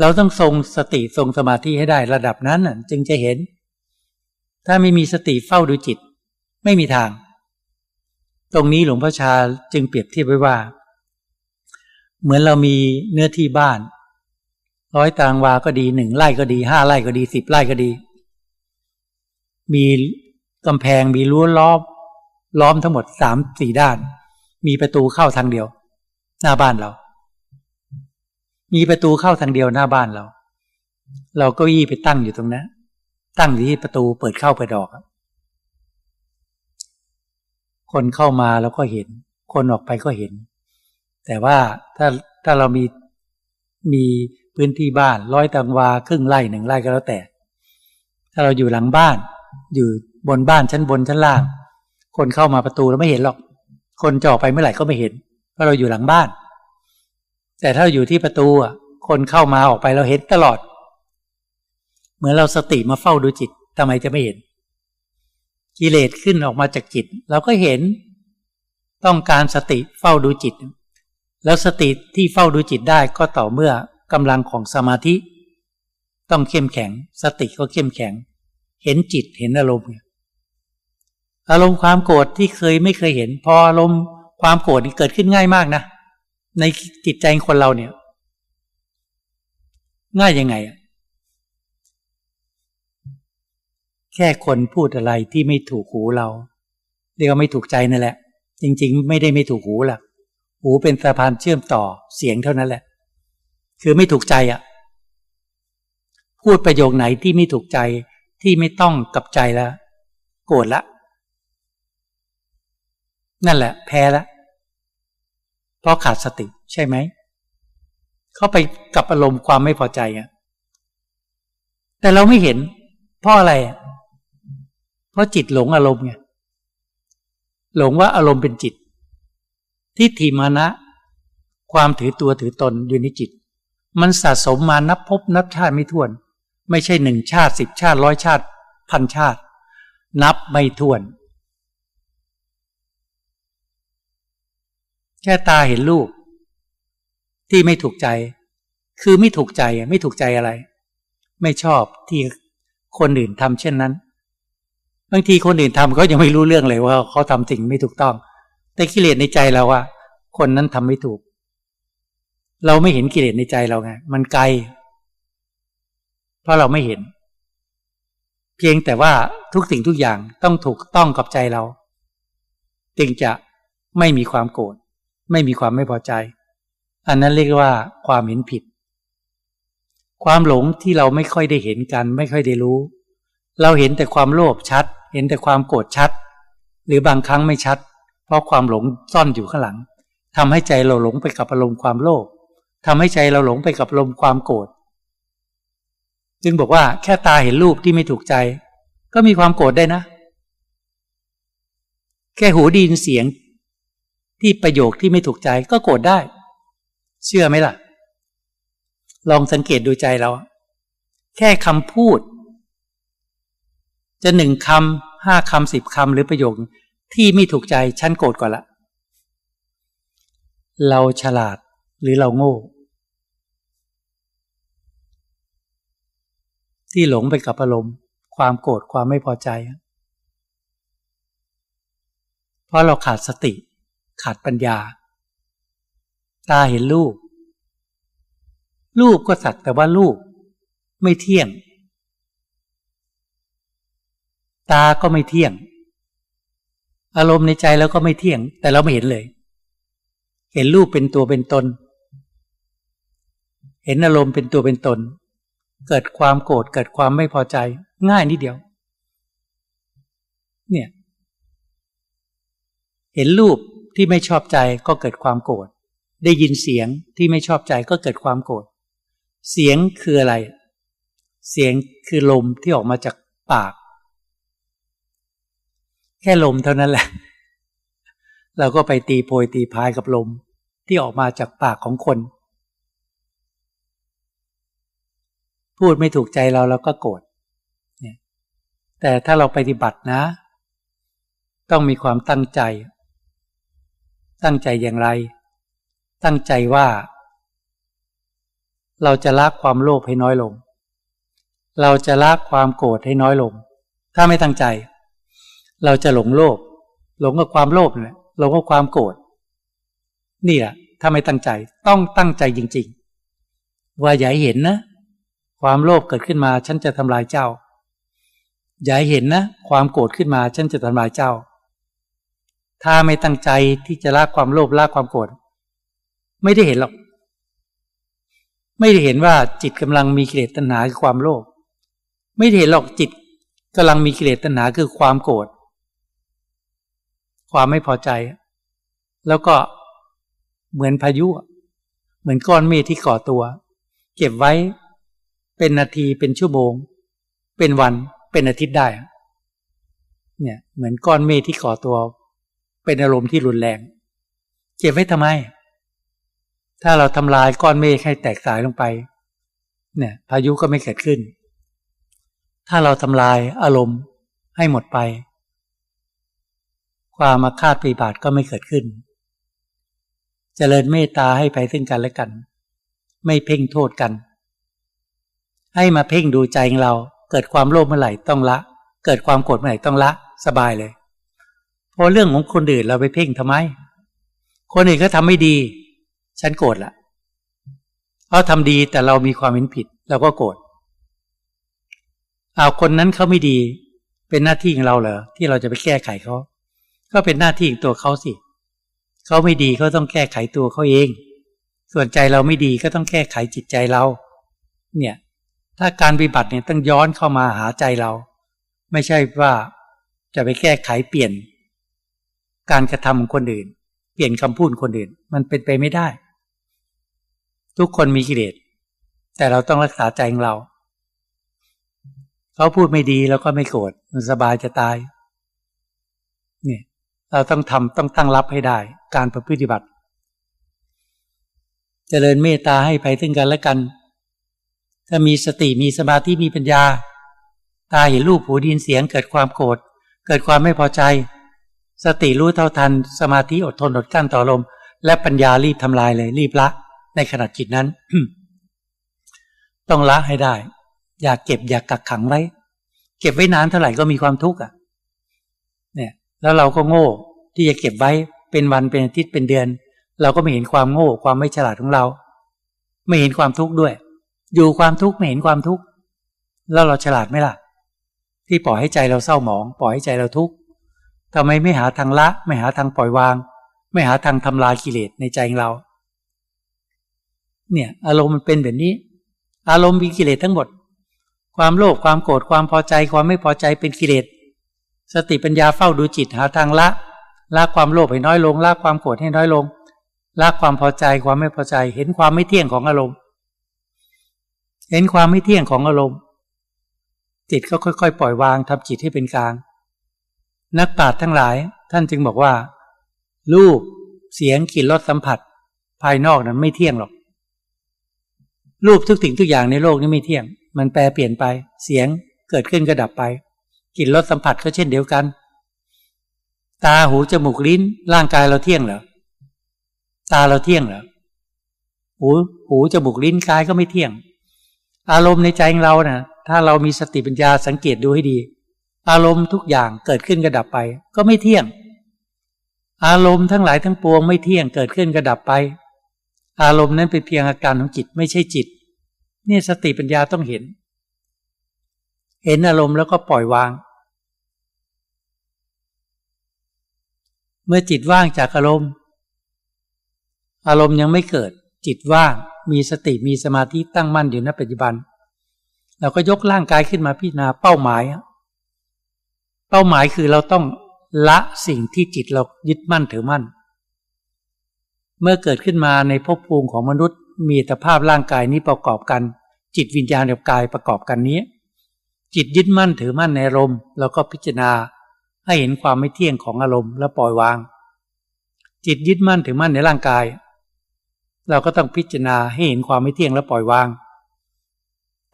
เราต้องทรงสติทรงสมาธิให้ได้ระดับนั้นจึงจะเห็น ถ้าไม่มีสติเฝ้าดูจิต ไม่มีทาง ตรงนี้หลวงพ่อชาจึงเปรียบเทียบไว้ว่า เหมือนเรามีเนื้อที่บ้าน ร้อยตารางวาก็ดีหนึ่งไร่ก็ดีห้าไร่ก็ดีสิบไร่ก็ดี มีกำแพงมีรั้วล้อมล้อมทั้งหมดสามสี่ด้าน มีประตูเข้าทางเดียว หน้าบ้านเรา มีประตูเข้าทางเดียวหน้าบ้านเรา เราก็ยี่ไปตั้งอยู่ตรงนั้นตั้งอยู่ที่ประตูเปิดเข้าเปิดออกค คนเข้ามาเราก็เห็น คนออกไปก็เห็น แต่ว่าถ้าถ้าเรามีมีพื้นที่บ้านร้อยตารางวาครึ่งไร่หนึ่งไร่ก็แล้วแต่ ถ้าเราอยู่หลังบ้าน อยู่บนบ้านชั้นบนชั้นล่าง คนเข้ามาประตูเราไม่เห็นหรอก คนจะอไปเมื่อไหร่ก็ไม่เห็นเพราะเราอยู่หลังบ้าน แต่ถ้าอยู่ที่ประตูอะคนเข้ามาออกไปเราเห็นตลอด เหมือนเราสติมาเฝ้าดูจิตทำไมจะไม่เห็น กิเลสขึ้นออกมาจากจิต เราก็เห็นต้องการสติเฝ้าดูจิต แล้วสติที่เฝ้าดูจิตได้ก็ต่อเมื่อกำลังของสมาธิ ต้องเข้มแข็ง สติก็เข้มแข็ง เห็นจิตเห็นอารมณ์อารมณ์ความโกรธที่เคยไม่เคยเห็น พออารมณ์ความโกรธนี่เกิดขึ้นง่ายมากนะ ในจิตใจคนเราเนี่ย ง่ายยังไง แค่คนพูดอะไรที่ไม่ถูกหูเราเรียกว่าไม่ถูกใจนั่นแหละ จริงๆ ไม่ได้ไม่ถูกหูหรอกหูเป็นสะพานเชื่อมต่อเสียงเท่านั้นแหละ คือไม่ถูกใจอะ พูดประโยคไหนที่ไม่ถูกใจที่ไม่ต้องกับใจแล้วโกรธละ นั่นแหละ แพ้แล้วเพราะขาดสติใช่ไหมเข้าไปกับอารมณ์ความไม่พอใจอะแต่เราไม่เห็นเพราะอะไร เพราะจิตหลงอารมณ์ไงหลงว่าอารมณ์เป็นจิต ที่ทีมานะ ความถือตัวถือตนอยู่ในจิต มันสะสมมานับพบนับชาติไม่ถ้วน ไม่ใช่หนึ่งชาติสิบชาติร้อยชาติ พันชาติ นับไม่ถ้วน แค่ตาเห็นรูปที่ไม่ถูกใจ คือไม่ถูกใจไม่ถูกใจอะไร ไม่ชอบที่คนอื่นทำเช่นนั้น บางทีคนอื่นทำเขายังไม่รู้เรื่องเลยว่าเขาทำสิ่งไม่ถูกต้อง แต่กิเลสในใจเราว่าคนนั้นทำไม่ถูก เราไม่เห็นกิเลสในใจเราไงมันไกล เพราะเราไม่เห็น เพียงแต่ว่าทุกสิ่งทุกอย่างต้องถูกต้องกับใจเรา จึงจะไม่มีความโกรธไม่มีความไม่พอใจ อันนั้นเรียกว่าความเห็นผิด ความหลงที่เราไม่ค่อยได้เห็นกัน ไม่ค่อยได้รู้ เราเห็นแต่ความโลภชัด เห็นแต่ความโกรธชัด หรือบางครั้งไม่ชัด เพราะความหลงซ่อนอยู่ข้างหลังทำให้ใจเราหลงไปกับอารมณ์ความโลภทำให้ใจเราหลงไปกับอารมณ์ความโกรธจึงบอกว่าแค่ตาเห็นรูปที่ไม่ถูกใจ ก็มีความโกรธได้นะ แค่หูดีนเสียง ที่ประโยคที่ไม่ถูกใจก็โกรธได้ เชื่อไหมล่ะ ลองสังเกตดูใจเรา แค่คำพูด จะหนึ่งคำห้าคำสิบคำหรือประโยคที่ไม่ถูกใจฉันโกรธก่อนละ เราฉลาดหรือเราโง่ ที่หลงไปกับอารมณ์ ความโกรธความไม่พอใจ เพราะเราขาดสติ ขาดปัญญา ตาเห็นรูปรูปก็สักแต่ว่ารูปไม่เที่ยง ตาก็ไม่เที่ยง อารมณ์ในใจเราก็ไม่เที่ยง แต่เราไม่เห็นเลย เห็นรูปเป็นตัวเป็นตน เห็นอารมณ์เป็นตัวเป็นตน เกิดความโกรธเกิดความไม่พอใจ ง่ายนิดเดียว เนี่ย เห็นรูปที่ไม่ชอบใจก็เกิดความโกรธได้ยินเสียงที่ไม่ชอบใจก็เกิดความโกรธเสียงคืออะไร เสียงคือลมที่ออกมาจากปาก ค่ลมเท่านั้นแหละ เราก็ไปตีโพยตีพายกับลมที่ออกมาจากปากของคน พูดไม่ถูกใจเราเราก็โกรธแต่ถ้าเราปฏิบัตินะ ต้องมีความตั้งใจ ตั้งใจอย่างไร ตั้งใจว่า เราจะละความโลภให้น้อยลง เราจะละความโกรธให้น้อยลง ถ้าไม่ตั้งใจ เราจะหลงโลภหลงกับความโลภเนี่ยหลงกับความโกรธนี่แหละถ้าไม่ตั้งใจต้องตั้งใจจริง ๆ ว่าอย่าเห็นนะ ความโลภเกิดขึ้นมาฉันจะทำลายเจ้า อย่าเห็นนะ ความโกรธขึ้นมาฉันจะทำลายเจ้า ถ้าไม่ตั้งใจที่จะละความโลภละความโกรธไม่ได้เห็นหรอก ไม่ได้เห็นว่าจิตกำลังมีกิเลสตัณหาคือความโลภไม่ได้เห็นหรอกจิตกำลังมีกิเลสตัณหาคือความโกรธ ความไม่พอใจ แล้วก็เหมือนพายุ เหมือนก้อนเมฆที่ก่อตัว เก็บไว้เป็นนาทีเป็นชั่วโมง เป็นวันเป็นอาทิตย์ได้ เนี่ยเหมือนก้อนเมฆที่ก่อตัว เป็นอารมณ์ที่รุนแรง เก็บไว้ทำไม ถ้าเราทำลายก้อนเมฆให้แตกสายลงไป เนี่ย พายุก็ไม่เกิดขึ้น ถ้าเราทำลายอารมณ์ให้หมดไป ความมาคาดปีบาทก็ไม่เกิดขึ้นเจริญเมตตาให้ไปซึ่งกันและกัน ไม่เพ่งโทษกัน ให้มาเพ่งดูใจของเรา เกิดความโลภเมื่อไหร่ต้องละ เกิดความโกรธเมื่อไหร่ต้องละ สบายเลยพราะเรื่องของคนอื่นเราไปเพ่งทำไม คนอื่นก็ทำไม่ดี ฉันโกรธละเขาทำดีแต่เรามีความเห็นผิดเราก็โกรธเอาคนนั้นเขาไม่ดี เป็นหน้าที่ของเราเหรอที่เราจะไปแก้ไขเขา ก็เป็นหน้าที่ของตัวเขาสิเขาไม่ดีเขาต้องแก้ไขตัวเขาเอง ส่วนใจเราไม่ดีก็ต้องแก้ไขจิตใจเรา เนี่ย ถ้าการปฏิบัติเนี่ยต้องย้อนเข้ามาหาใจเรา ไม่ใช่ว่าจะไปแก้ไขเปลี่ยน การกระทำของคนอื่น เปลี่ยนคำพูดคนอื่น มันเป็นไปไม่ได้ ทุกคนมีกิเลสแต่เราต้องรักษาใจของเรา เขาพูดไม่ดีแล้วก็ไม่โกรธมันสบายจะตาย เราต้องทำต้องตั้งรับให้ได้ การประพฤติบัติจเจริญเมตตาให้ไปถึงกันและกัน ถ้ามีสติมีสมาธิมีปัญญา ตาเห็นรูปหูดินเสียงเกิดความโกรธเกิดความไม่พอใจ สติรู้เท่าทัน สมาธิอดทนอดกั้นต่อลม และปัญญารีบทำลายเลยรีบละ ในขณะจิตนั้น ต้องละให้ได้ อย่าเก็บอย่ากักขังไว้ เก็บไว้นานเท่าไหร่ก็มีความทุกข์อะ แล้วเราก็โง่ที่จะเก็บไว้เป็นวันเป็นอาทิตย์เป็นเดือน เราก็ไม่เห็นความโง่ความไม่ฉลาดของเรา ไม่เห็นความทุกข์ด้วย อยู่ความทุกข์ไม่เห็นความทุกข์แล้วเราฉลาดไหมล่ะ ที่ปล่อยให้ใจเราเศร้าหมอง ปล่อยให้ใจเราทุกข์ทำไมไม่หาทางละ ไม่หาทางปล่อยวาง ไม่หาทางทำลายกิเลสในใจของเรา เนี่ย อารมณ์มันเป็นแบบนี้ อารมณ์มีกิเลสทั้งหมด ความโลภความโกรธความพอใจความไม่พอใจเป็นกิเลส สติปัญญาเฝ้าดูจิตหาทางละละความโลภให้น้อยลงละความโกรธให้น้อยลงละความพอใจความไม่พอใจ เห็นความไม่เที่ยงของอารมณ์ เห็นความไม่เที่ยงของอารมณ์ จิตก็ค่อยๆ ปล่อยวางทำจิตให้เป็นกลาง นักปราชญ์ทั้งหลาย ท่านจึงบอกว่า รูปเสียงกลิ่นรสสัมผัส ภายนอกนั้นไม่เที่ยงหรอก รูปทุกสิ่งทุกอย่างในโลกนี้ไม่เที่ยง มันแปรเปลี่ยนไป เสียงเกิดขึ้นก็ดับไป กลิ่นรสสัมผัสก็เช่นเดียวกัน ตาหูจมูกลิ้น ร่างกายเราเที่ยงเหรอตาเราเที่ยงเหรอหูหูจมูกลิ้นกายก็ไม่เที่ยง อารมณ์ในใจของเรานะ่ะ ถ้าเรามีสติปัญญาสังเกตดูให้ดี อารมณ์ทุกอย่างเกิดขึ้นกระดับไป ก็ไม่เที่ยง อารมณ์ทั้งหลายทั้งปวงไม่เที่ยงเกิดขึ้นกระดับไป อารมณ์นั้นเป็นเพียงอาการของจิตไม่ใช่จิต นี่สติปัญญาต้องเห็น เห็นอารมณ์แล้วก็ปล่อยวาง เมื่อจิตว่างจากอารมณ์ อารมณ์ยังไม่เกิด จิตว่าง มีสติมีสมาธิตั้งมั่นอยู่ณปัจจุบัน เราก็ยกร่างกายขึ้นมาพิจารณาเป้าหมาย เป้าหมายคือเราต้องละสิ่งที่จิตเรายึดมั่นถือมั่น เมื่อเกิดขึ้นมาในภพภูมิของมนุษย์ มีสภาพร่างกายนี้ประกอบกัน จิตวิญญาณกับกายประกอบกันนี้ จิตยึดมั่นถือมั่นในอารมณ์เราก็พิจารณา ให้เห็นความไม่เที่ยงของอารมณ์แล้วปล่อยวาง จิตยึดมั่นถือมั่นในร่างกาย เราก็ต้องพิจารณาให้เห็นความไม่เที่ยงและปล่อยวาง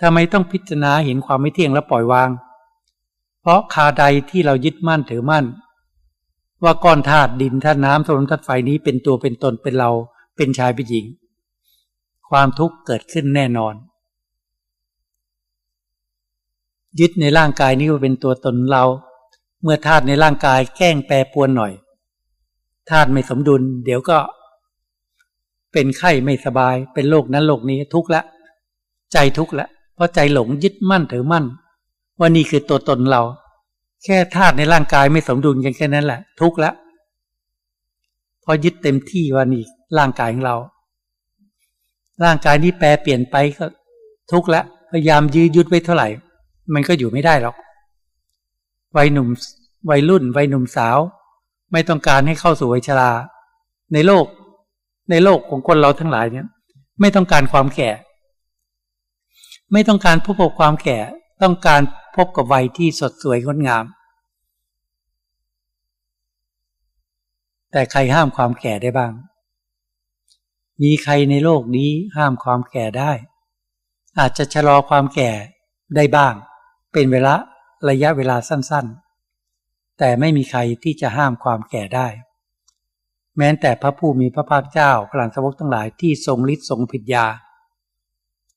ทำไมต้องพิจารณาเห็นความไม่เที่ยงและปล่อยวาง เพราะคาใดที่เรายึดมั่นถือมั่น ว่าก้อนธาตุดินธาตุน้ำธาตุลมธาตุไฟนี้เป็นตัวเป็นตนเป็นเราเป็นชายเป็นหญิง ความทุกข์เกิดขึ้นแน่นอน ยึดในร่างกายนี้ว่าเป็นตัวตนเรา เมื่อธาตุในร่างกายแกล้งแปรปวนหน่อยธาตุไม่สมดุล เดี๋ยวก็ เป็นไข้ไม่สบาย เป็นโรคนั้นโรคนี้ทุกข์ละ ใจทุกข์ละ เพราะใจหลงยึดมั่นถือมั่นว่านี่คือตัวตนเรา แค่ธาตุในร่างกายไม่สมดุลกันแค่นั้นแหละ ทุกข์ละพอยึดเต็มที่ว่านี่ร่างกายของเรา ร่างกายนี้แปรเปลี่ยนไปก็ ทุกข์ละพยายามยื้อยุดไว้เท่าไหร่ มันก็อยู่ไม่ได้หรอก วัยหนุ่มวัยรุ่น วัยหนุ่มสาว ไม่ต้องการให้เข้าสู่วัยชรา ในโลก ในโลกของคนเราทั้งหลายเนี่ย ไม่ต้องการความแก่ ไม่ต้องการพบกับความแก่ ต้องการพบกับวัยที่สดสวยงดงาม แต่ใครห้ามความแก่ได้บ้าง มีใครในโลกนี้ห้ามความแก่ได้ อาจจะชะลอความแก่ได้บ้าง เป็นเวลา ระยะเวลาสั้นๆ แต่ไม่มีใครที่จะห้ามความแก่ได้ แม้แต่พระผู้มีพระภาคเจ้าพลังสวกทั้งหลายที่ทรงฤทธิ์ทรงพิญญา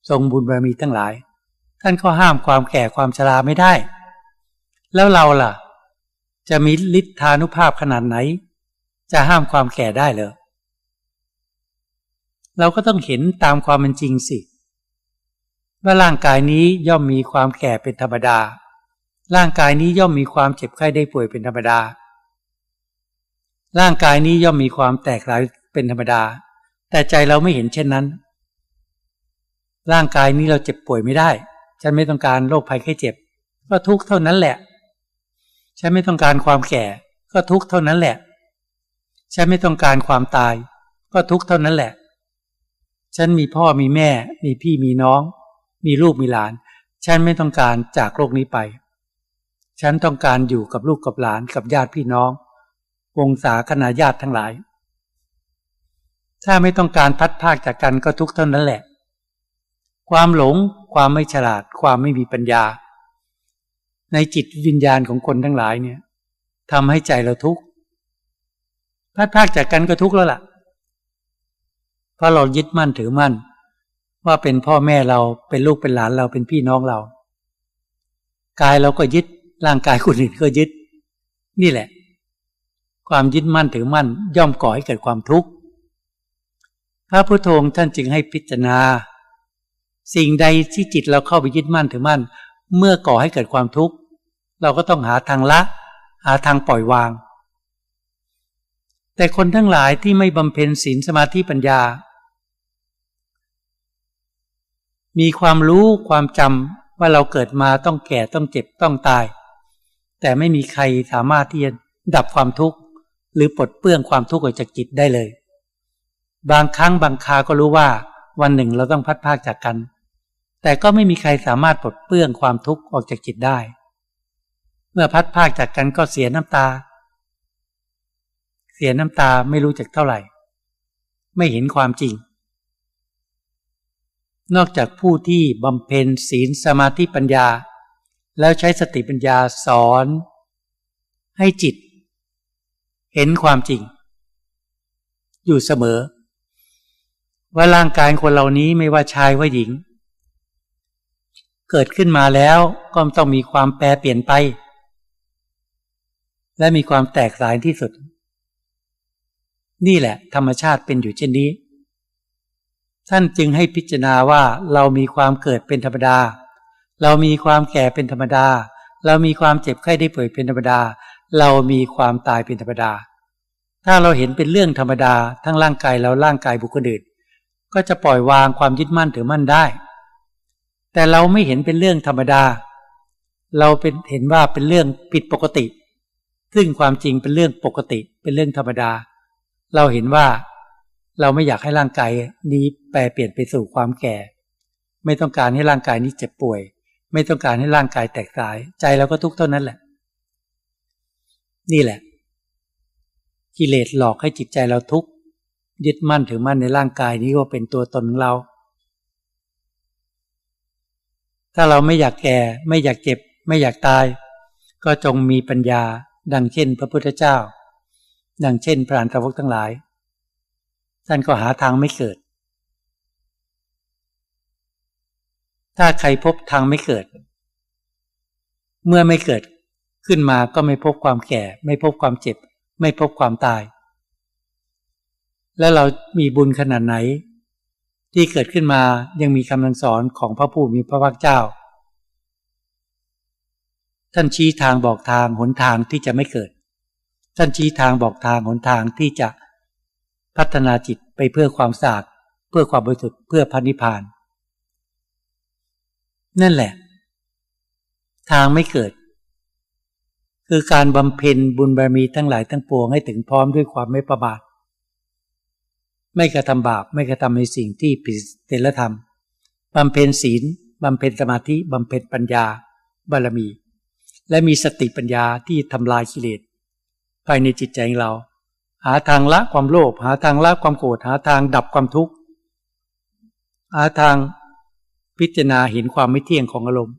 ทรงบุญบารมีทั้งหลาย ท่านก็ห้ามความแก่ความชราไม่ได้ แล้วเราล่ะ จะมีฤทธานุภาพขนาดไหน จะห้ามความแก่ได้เหรอเราก็ต้องเห็นตามความเป็นจริงสิว่าร่างกายนี้ย่อมมีความแก่เป็นธรรมดา ร่างกายนี้ย่อมมีความเจ็บไข้ได้ป่วยเป็นธรรมดา ร่างกายนี้ย่อมมีความแตกหลายเป็นธรรมดา แต่ใจเราไม่เห็นเช่นนั้น ร่างกายนี้เราเจ็บป่วยไม่ได้ ฉันไม่ต้องการโรคภัยแค่เจ็บ ก็ทุกเท่านั้นแหละ ฉันไม่ต้องการความแก่ ก็ทุกเท่านั้นแหละ ฉันไม่ต้องการความตาย ก็ทุกเท่านั้นแหละ ฉันมีพ่อมีแม่ มีพี่มีน้อง มีลูกมีหลาน ฉันไม่ต้องการจากโลกนี้ไป ฉันต้องการอยู่กับลูกกับหลานกับญาติพี่น้อง วงศาคณาญาติทั้งหลาย ถ้าไม่ต้องการพัดภาคจากกันก็ทุกเท่านั้นแหละ ความหลง ความไม่ฉลาด ความไม่มีปัญญา ในจิตวิญญาณของคนทั้งหลายเนี่ยทำให้ใจเราทุกข์พัดภาคจากกันก็ทุกข์แล้วล่ะ เพราะเรายึดมั่นถือมั่น ว่าเป็นพ่อแม่เราเป็นลูกเป็นหลานเราเป็นพี่น้องเรา กายเราก็ยึด ร่างกายคนอื่นก็ยึด นี่แหละ ความยึดมั่นถือมั่นย่อมก่อให้เกิดความทุกข์ พระพุทโธท่านจึงให้พิจารณา สิ่งใดที่จิตเราเข้าไปยึดมั่นถือมั่น เมื่อก่อให้เกิดความทุกข์ เราก็ต้องหาทางละ หาทางปล่อยวาง แต่คนทั้งหลายที่ไม่บำเพ็ญศีลสมาธิปัญญา มีความรู้ความจำว่าเราเกิดมาต้องแก่ต้องเจ็บต้องตาย แต่ไม่มีใครสามารถที่จะดับความทุกข์ หรือปลดเปื้องความทุกข์ออกจากจิตได้เลย บางครั้งบางคาก็รู้ว่าวันหนึ่งเราต้องพัดพากจากกัน แต่ก็ไม่มีใครสามารถปลดเปื้องความทุกข์ออกจากจิตได้ เมื่อพัดพากจากกันก็เสียน้ำตา เสียน้ำตาไม่รู้จักเท่าไหร่ ไม่เห็นความจริง นอกจากผู้ที่บำเพ็ญศีลสมาธิปัญญา แล้วใช้สติปัญญาสอน ให้จิต เห็นความจริง อยู่เสมอ ว่าร่างกายคนเหล่านี้ไม่ว่าชายว่าหญิง เกิดขึ้นมาแล้วก็ต้องมีความแปรเปลี่ยนไป และมีความแตกสายที่สุด นี่แหละ ธรรมชาติเป็นอยู่เช่นนี้ ท่านจึงให้พิจารณาว่าเรามีความเกิดเป็นธรรมดา เรามีความแก่เป็นธรรมดา เรามีความเจ็บไข้ได้ป่วยเป็นธรรมดา เรามีความตายเป็นธรรมดา ถ้าเราเห็นเป็นเรื่องธรรมดา ทั้งร่างกายเราร่างกายบุคคลอื่น ก็จะปล่อยวางความยึดมั่นถือมั่นได้ แต่เราไม่เห็นเป็นเรื่องธรรมดา เราเป็นเห็นว่าเป็นเรื่องผิดปกติ ซึ่งความจริงเป็นเรื่องปกติ เป็นเรื่องธรรมดา เราเห็นว่าเราไม่อยากให้ร่างกายนี้แปรเปลี่ยนไปสู่ความแก่ ไม่ต้องการให้ร่างกายนี้เจ็บป่วย ไม่ต้องการให้ร่างกายแตกสาย ใจเราก็ทุกข์เท่านั้นแหละ นี่แหละ กิเลสหลอกให้จิตใจเราทุกข์ยึดมั่นถือมั่นในร่างกายนี้ว่าเป็นตัวตนของเรา ถ้าเราไม่อยากแก่ ไม่อยากเจ็บ ไม่อยากตาย ก็จงมีปัญญา ดังเช่น พระพุทธเจ้า ดังเช่นพระอรหันตวกทั้งหลาย ท่านก็หาทางไม่เกิด ถ้าใครพบทางไม่เกิด เมื่อไม่เกิดขึ้นมาก็ไม่พบความแก่ ไม่พบความเจ็บ ไม่พบความตาย แล้วเรามีบุญขนาดไหน ที่เกิดขึ้นมายังมีคำสอนของพระผู้มีพระภาคเจ้า ท่านชี้ทางบอกทางหนทางที่จะไม่เกิด ท่านชี้ทางบอกทางหนทางที่จะพัฒนาจิตไปเพื่อความสะอาดเพื่อความบริสุทธิ์เพื่อพันิพาน นั่นแหละ ทางไม่เกิด คือการบำเพ็ญบุญบารมีทั้งหลายทั้งปวงให้ถึงพร้อมด้วยความไม่ประมาทไม่กระทำบาปไม่กระทำในสิ่งที่ผิดศีลธรรมบำเพ็ญศีลบำเพ็ญสมาธิบำเพ็ญปัญญา บารมี และมีสติปัญญาที่ทำลายกิเลสภายในจิตใจของเรา หาทางละความโลภหาทางละความโกรธหาทางดับความทุกข์หาทาง พิจารณาเห็นความไม่เที่ยงของอารมณ์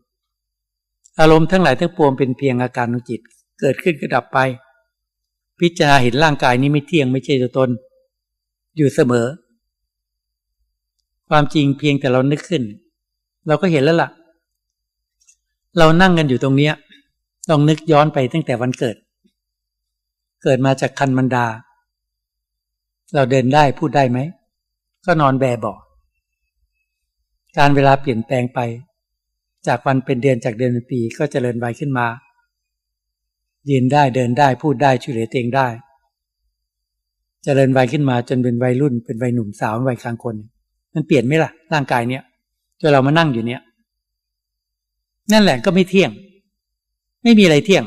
อารมณ์ทั้งหลายทั้งปวงเป็นเพียงอาการของจิต เกิดขึ้นก็ดับไป พิจารณาเห็นร่างกายนี้ไม่เที่ยงไม่ใช่ตัวตน อยู่เสมอ ความจริงเพียงแต่เรานึกขึ้น เราก็เห็นแล้วละ่ะ เรานั่งกันอยู่ตรงเนี้ยลองนึกย้อนไปตั้งแต่วันเกิด เกิดมาจากคันมันดา เราเดินได้พูดได้ไหม ก็นอนแบเบา การเวลาเปลี่ยนแปลงไป จากวันเป็นเดือนจากเดือนเป็นปีก็จเจริญวัยขึ้นมายืนได้เดินได้พูดได้ช่วยเหลือตัวเองได้จริญวัยขึ้นมาจนเป็นวัยรุ่น เป็นวัยหนุ่มสาววัยกลางคน มันเปลี่ยนไหมล่ะ ร่างกายเนี้ยจนเรามานั่งอยู่เนี้ยนั่นแหละก็ไม่เที่ยง ไม่มีอะไรเที่ยง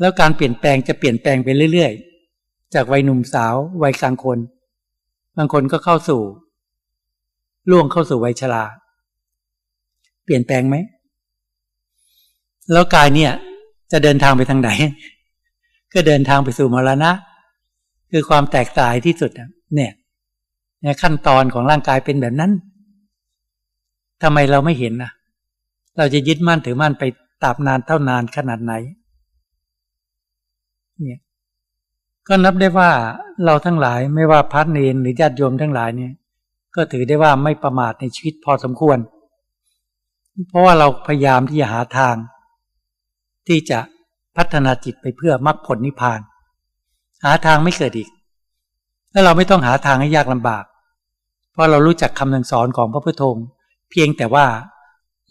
แล้วการเปลี่ยนแปลงจะเปลี่ยนแปลงไปเรื่อยๆ จากวัยหนุ่มสาววัยกลางคน บางคนก็เข้าสู่ ล่วงเข้าสู่วัยชราเปลี่ยนแปลงไหม แล้วกายเนี่ย จะเดินทางไปทางไหน ก็เดินทางไปสู่มรณะ คือความแตกตายที่สุดเนี่ยเนี่ยขั้นตอนของร่างกายเป็นแบบนั้นทำไมเราไม่เห็นนะเราจะยึดมั่นถือมั่นไปตราบนานเท่านานขนาดไหน เนี่ย ก็นับได้ว่าเราทั้งหลายไม่ว่าพัฒเนนหรือญาติโยมทั้งหลายเนี่ย ก็ถือได้ว่าไม่ประมาทในชีวิตพอสมควร เพราะว่าเราพยายามที่จะหาทาง ที่จะพัฒนาจิตไปเพื่อมรรคผลนิพพาน หาทางไม่เกิดอีก แล้วเราไม่ต้องหาทางให้ยากลำบาก เพราะเรารู้จักคำสอนของพระพุทโธเพียงแต่ว่า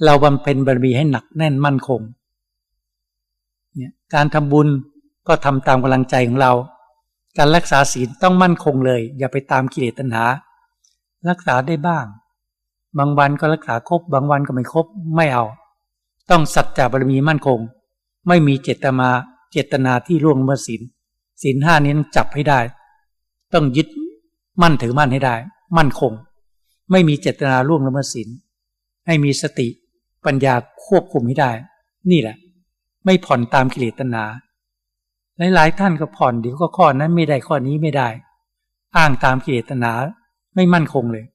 เราบำเพ็ญบารมีให้หนักแน่นมั่นคงเนี่ยการทำบุญก็ทำตามกำลังใจของเรา การรักษาศีลต้องมั่นคงเลย อย่าไปตามกิเลสตัณหา รักษาได้บ้าง บางวันก็รักษาครบบางวันก็ไม่ครบไม่เอา ต้องสัจจะบารมีมั่นคง ไม่มีเจตมาเจตนาที่ล่วงเมื่อศีลศีลห้านี้ต้องจับให้ได้ ต้องยึดมั่นถือมั่นให้ได้ มั่นคง ไม่มีเจตนาล่วงละเมิดศีลให้มีสติปัญญาควบคุมให้ได้ นี่แหละ ไม่ผ่อนตามกิเลสตัณหาหลายๆท่านก็ผ่อนเดี๋ยวก็ข้อนั้นไม่ได้ข้อนี้ไม่ได้ อ้างตามกิเลสตัณหา ไม่มั่นคงเลย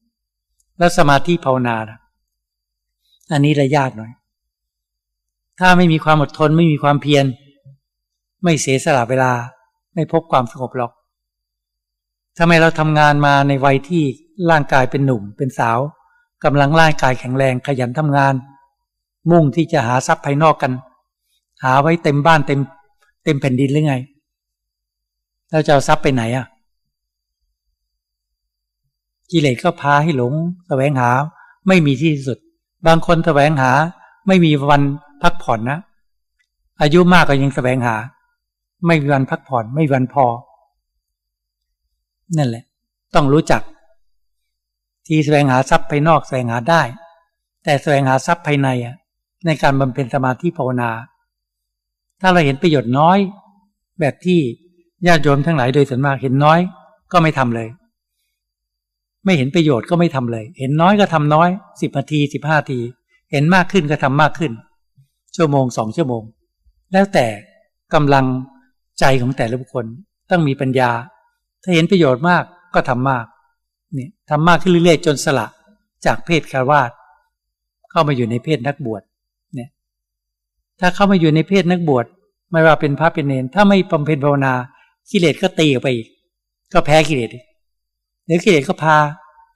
แล้วสมาธิภาวนานะอันนี้ระยากหน่อย ถ้าไม่มีความอดทนไม่มีความเพียร ไม่เสียสละเวลา ไม่พบความสงบหรอกทำไมเราทำงานมาในวัยที่ร่างกายเป็นหนุ่มเป็นสาวกำลังร่างกายแข็งแรงขยันทำงาน มุ่งที่จะหาทรัพย์ภายนอกกัน หาไว้เต็มบ้านเต็ม เต็มแผ่นดินหรือไงเราจะเอาทรัพย์ไปไหนอะ กิเลสก็พาให้หลงแสวงหาไม่มีที่สุด บางคนแสวงหาไม่มีวันพักผ่อนนะ อายุมากก็ยังแสวงหา ไม่มีวันพักผ่อน ไม่มีวันพอ นั่นแหละ ต้องรู้จัก ที่แสวงหาทรัพย์ภายนอกแสวงหาได้ แต่แสวงหาทรัพย์ภายในอะ ในการบำเพ็ญสมาธิภาวนา ถ้าเราเห็นประโยชน์น้อย แบบที่ญาติโยมทั้งหลายโดยส่วนมากเห็นน้อย ก็ไม่ทำเลย ไม่เห็นประโยชน์ก็ไม่ทำเลย เห็นน้อยก็ทำน้อยสิบนาทีสิบห้าที เห็นมากขึ้นก็ทำมากขึ้น ชั่วโมงสองชั่วโมง แล้วแต่กำลังใจของแต่ละบุคคลต้องมีปัญญา ถ้าเห็นประโยชน์มากก็ทำมากเนี่ยทำมากขึ้นเรื่อยๆจนสละจากเพศคารวาสเข้ามาอยู่ในเพศนักบวชเนี่ยถ้าเข้ามาอยู่ในเพศนักบวชไม่ว่าเป็นพระเป็นเนรถ้าไม่บำเพ็ญภาวนากิเลสก็ตีออกไปอีก ก็แพ้กิเลส เดี๋ยวกิเลสก็พา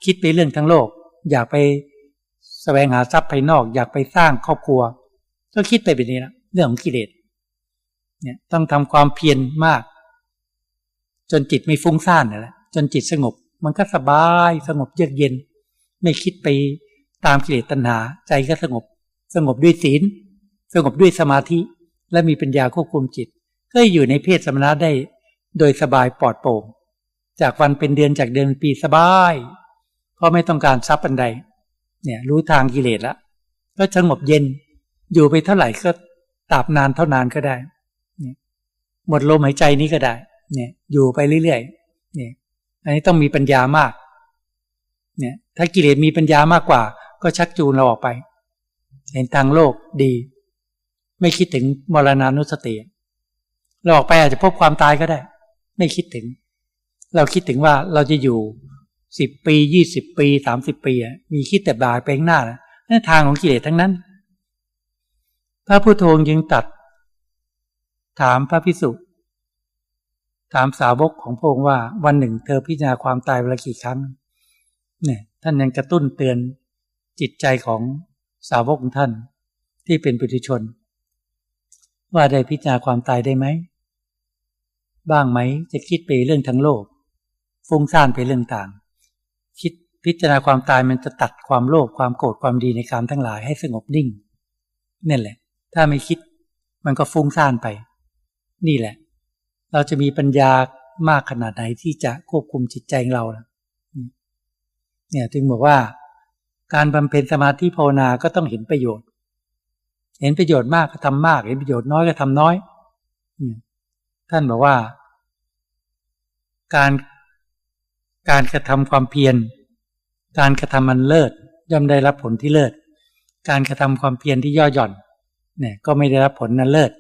คิดไปเรื่องทั้งโลก อยากไปสแสวงหาทรัพย์ภายนอก อยากไปสร้างครอบครัว ก็คิดไปแบบนี้นะเรื่องของกิเลสเนี่ยต้องทำความเพียรมาก จนจิตไม่ฟุ้งซ่านนั่แหละจนจิตสงบ มันก็สบายสงบเยือกเย็น ไม่คิดไปตามกิเลสตัณหา ใจก็สงบ สงบด้วยศีล สงบด้วยสมาธิ และมีปัญญาควบคุมจิต ก็อยู่ในเพศสมณะได้โดยสบายปลอดโปร่ง จากวันเป็นเดือนจากเดือนปีสบายเพราะไม่ต้องการทรัพย์อันใด เนี่ย รู้ทางกิเลสแล้วก็สงบเย็น อยู่ไปเท่าไหร่ก็ตราบนานเท่านานก็ได้เนี่ยหมดลมหายใจนี้ก็ได้ เนี่ย อยู่ไปเรื่อยๆเนี่ย อันนี้ต้องมีปัญญามาก เนี่ย ถ้ากิเลสมีปัญญามากกว่า ก็ชักจูนเราออกไป เห็นทางโลกดี ไม่คิดถึงมรณานุสติเราออกไปอาจจะพบความตายก็ได้ ไม่คิดถึง เราคิดถึงว่าเราจะอยู่สิบปียี่สิบปีสามสิบปีมีคิดแต่บายไปข้างหน้านั่นทางของกิเลสทั้งนั้น พระพุทโธยังตัด ถามพระพิสุถามสาวกของพระองค์ว่าวันหนึ่งเธอพิจารณาความตายเวลากี่ครั้ง เนี่ย ท่านยังกระตุ้นเตือนจิตใจของสาวกของท่าน ที่เป็นปุถุชน ว่าได้พิจารณาความตายได้ไหม บ้างไหมจะคิดไปเรื่องทั้งโลก ฟุ้งซ่านไปเรื่องต่าง คิดพิจารณาความตายมันจะตัดความโลภความโกรธความดีในกามทั้งหลายให้สงบนิ่งนี่แหละ ถ้าไม่คิดมันก็ฟุ้งซ่านไป นี่แหละ เราจะมีปัญญามากขนาดไหนที่จะควบคุมจิตใจของเราเนี่ยถึงบอกว่า การบำเพ็ญสมาธิภาวนาก็ต้องเห็นประโยชน์ เห็นประโยชน์มากก็ทำมาก เห็นประโยชน์น้อยก็ทำน้อยท่านบอกว่า การ การกระทำความเพียร การกระทำมันเลิศย่อมได้รับผลที่เลิศ การกระทำความเพียรที่ย่อหย่อนเนี่ยก็ไม่ได้รับผลนั้นเลิศ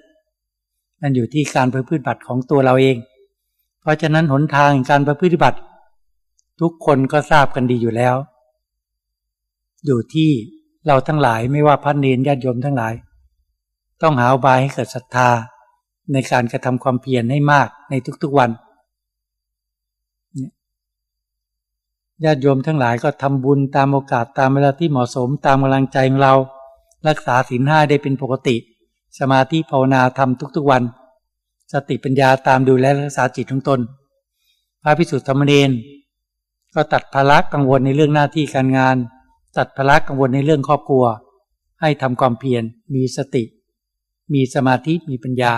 มันอยู่ที่การประพฤติบัติของตัวเราเอง เพราะฉะนั้นหนทางการประพฤติบัติ ทุกคนก็ทราบกันดีอยู่แล้ว อยู่ที่เราทั้งหลายไม่ว่าพระเนรญาติโยมทั้งหลาย ต้องหาบายให้เกิดศรัทธาในการกระทำความเพียรให้มากในทุกๆวัน ญาติโยมทั้งหลายก็ทำบุญตามโอกาสตามเวลาที่เหมาะสมตามกำลังใจของเรา รักษาศีลห้าได้เป็นปกติ สมาธิภาวนาทำทุกๆวัน สติปัญญาตามดูแลรักษาจิตของตน พระพิสุทธิ์ธรรมเนนก็ตัดภาระกังวลในเรื่องหน้าที่การงาน ตัดภาระกังวลในเรื่องครอบครัว ให้ทำความเพียรมีสติ มีสมาธิมีปัญญา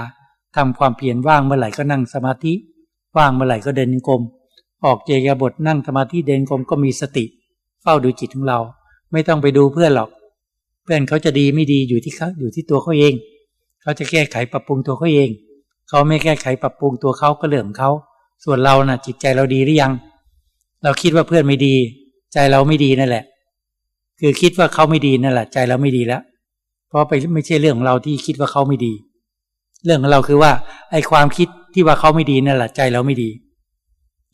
ทำความเพียรว่างเมื่อไหร่ก็นั่งสมาธิ ว่างเมื่อไหร่ก็เดินกรม ออกเจยาบทนั่งสมาธิเดินกรมก็มีสติ เฝ้าดูจิตของเรา ไม่ต้องไปดูเพื่อนหรอก เพื่อนเขาจะดีไม่ดีอยู่ที่เขาอยู่ที่ตัวเขาเอง เขาจะแก้ไขปรับปรุงตัวเขาเอง เขาไม่แก้ไขปรับปรุงตัวเขาก็เรื่องของเขาส่วนเรานะ่ะจิตใจเราดีหรือยัง เราคิดว่าเพื่อนไม่ดี ใจเราไม่ดีนั่นแหละ คือคิดว่าเขาไม่ดีนั่นแหละ ใจเราไม่ดีแล้ว เพราะไปไม่ใช่เรื่องของเราที่คิดว่าเขาไม่ดี เรื่องของเราคือว่าไอ้ความคิดที่ว่าเขาไม่ดีนั่นแหละใจเราไม่ดี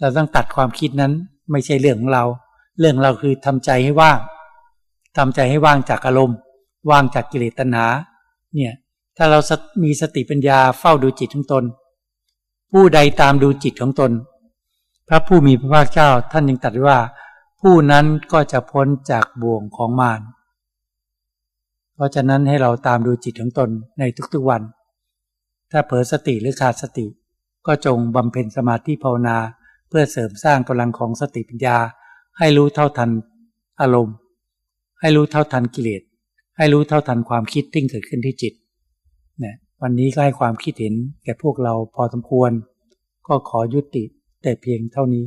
เราต้องตัดความคิดนั้นไม่ใช่เรื่องของเรา เรื่องเราคือทำใจให้ว่างทำใจให้ว่างจากอารมณ์ ว่างจากกิเลสตัณหา เนี่ย ถ้าเรามีสติปัญญาเฝ้าดูจิตของตน ผู้ใดตามดูจิตของตน พระผู้มีพระภาคเจ้าท่านยังตรัสว่า ผู้นั้นก็จะพ้นจากบ่วงของมารเพราะฉะนั้นให้เราตามดูจิตของตนในทุกๆวัน ถ้าเผลอสติหรือขาดสติ ก็จงบำเพ็ญสมาธิภาวนา เพื่อเสริมสร้างกำลังของสติปัญญา ให้รู้เท่าทันอารมณ์ ให้รู้เท่าทันกิเลสให้รู้เท่าทันความคิดที่เกิดขึ้นที่จิตเนี่ยวันนี้ก็ให้ความคิดเห็นแก่พวกเราพอสมควร ก็ขอยุติแต่เพียงเท่านี้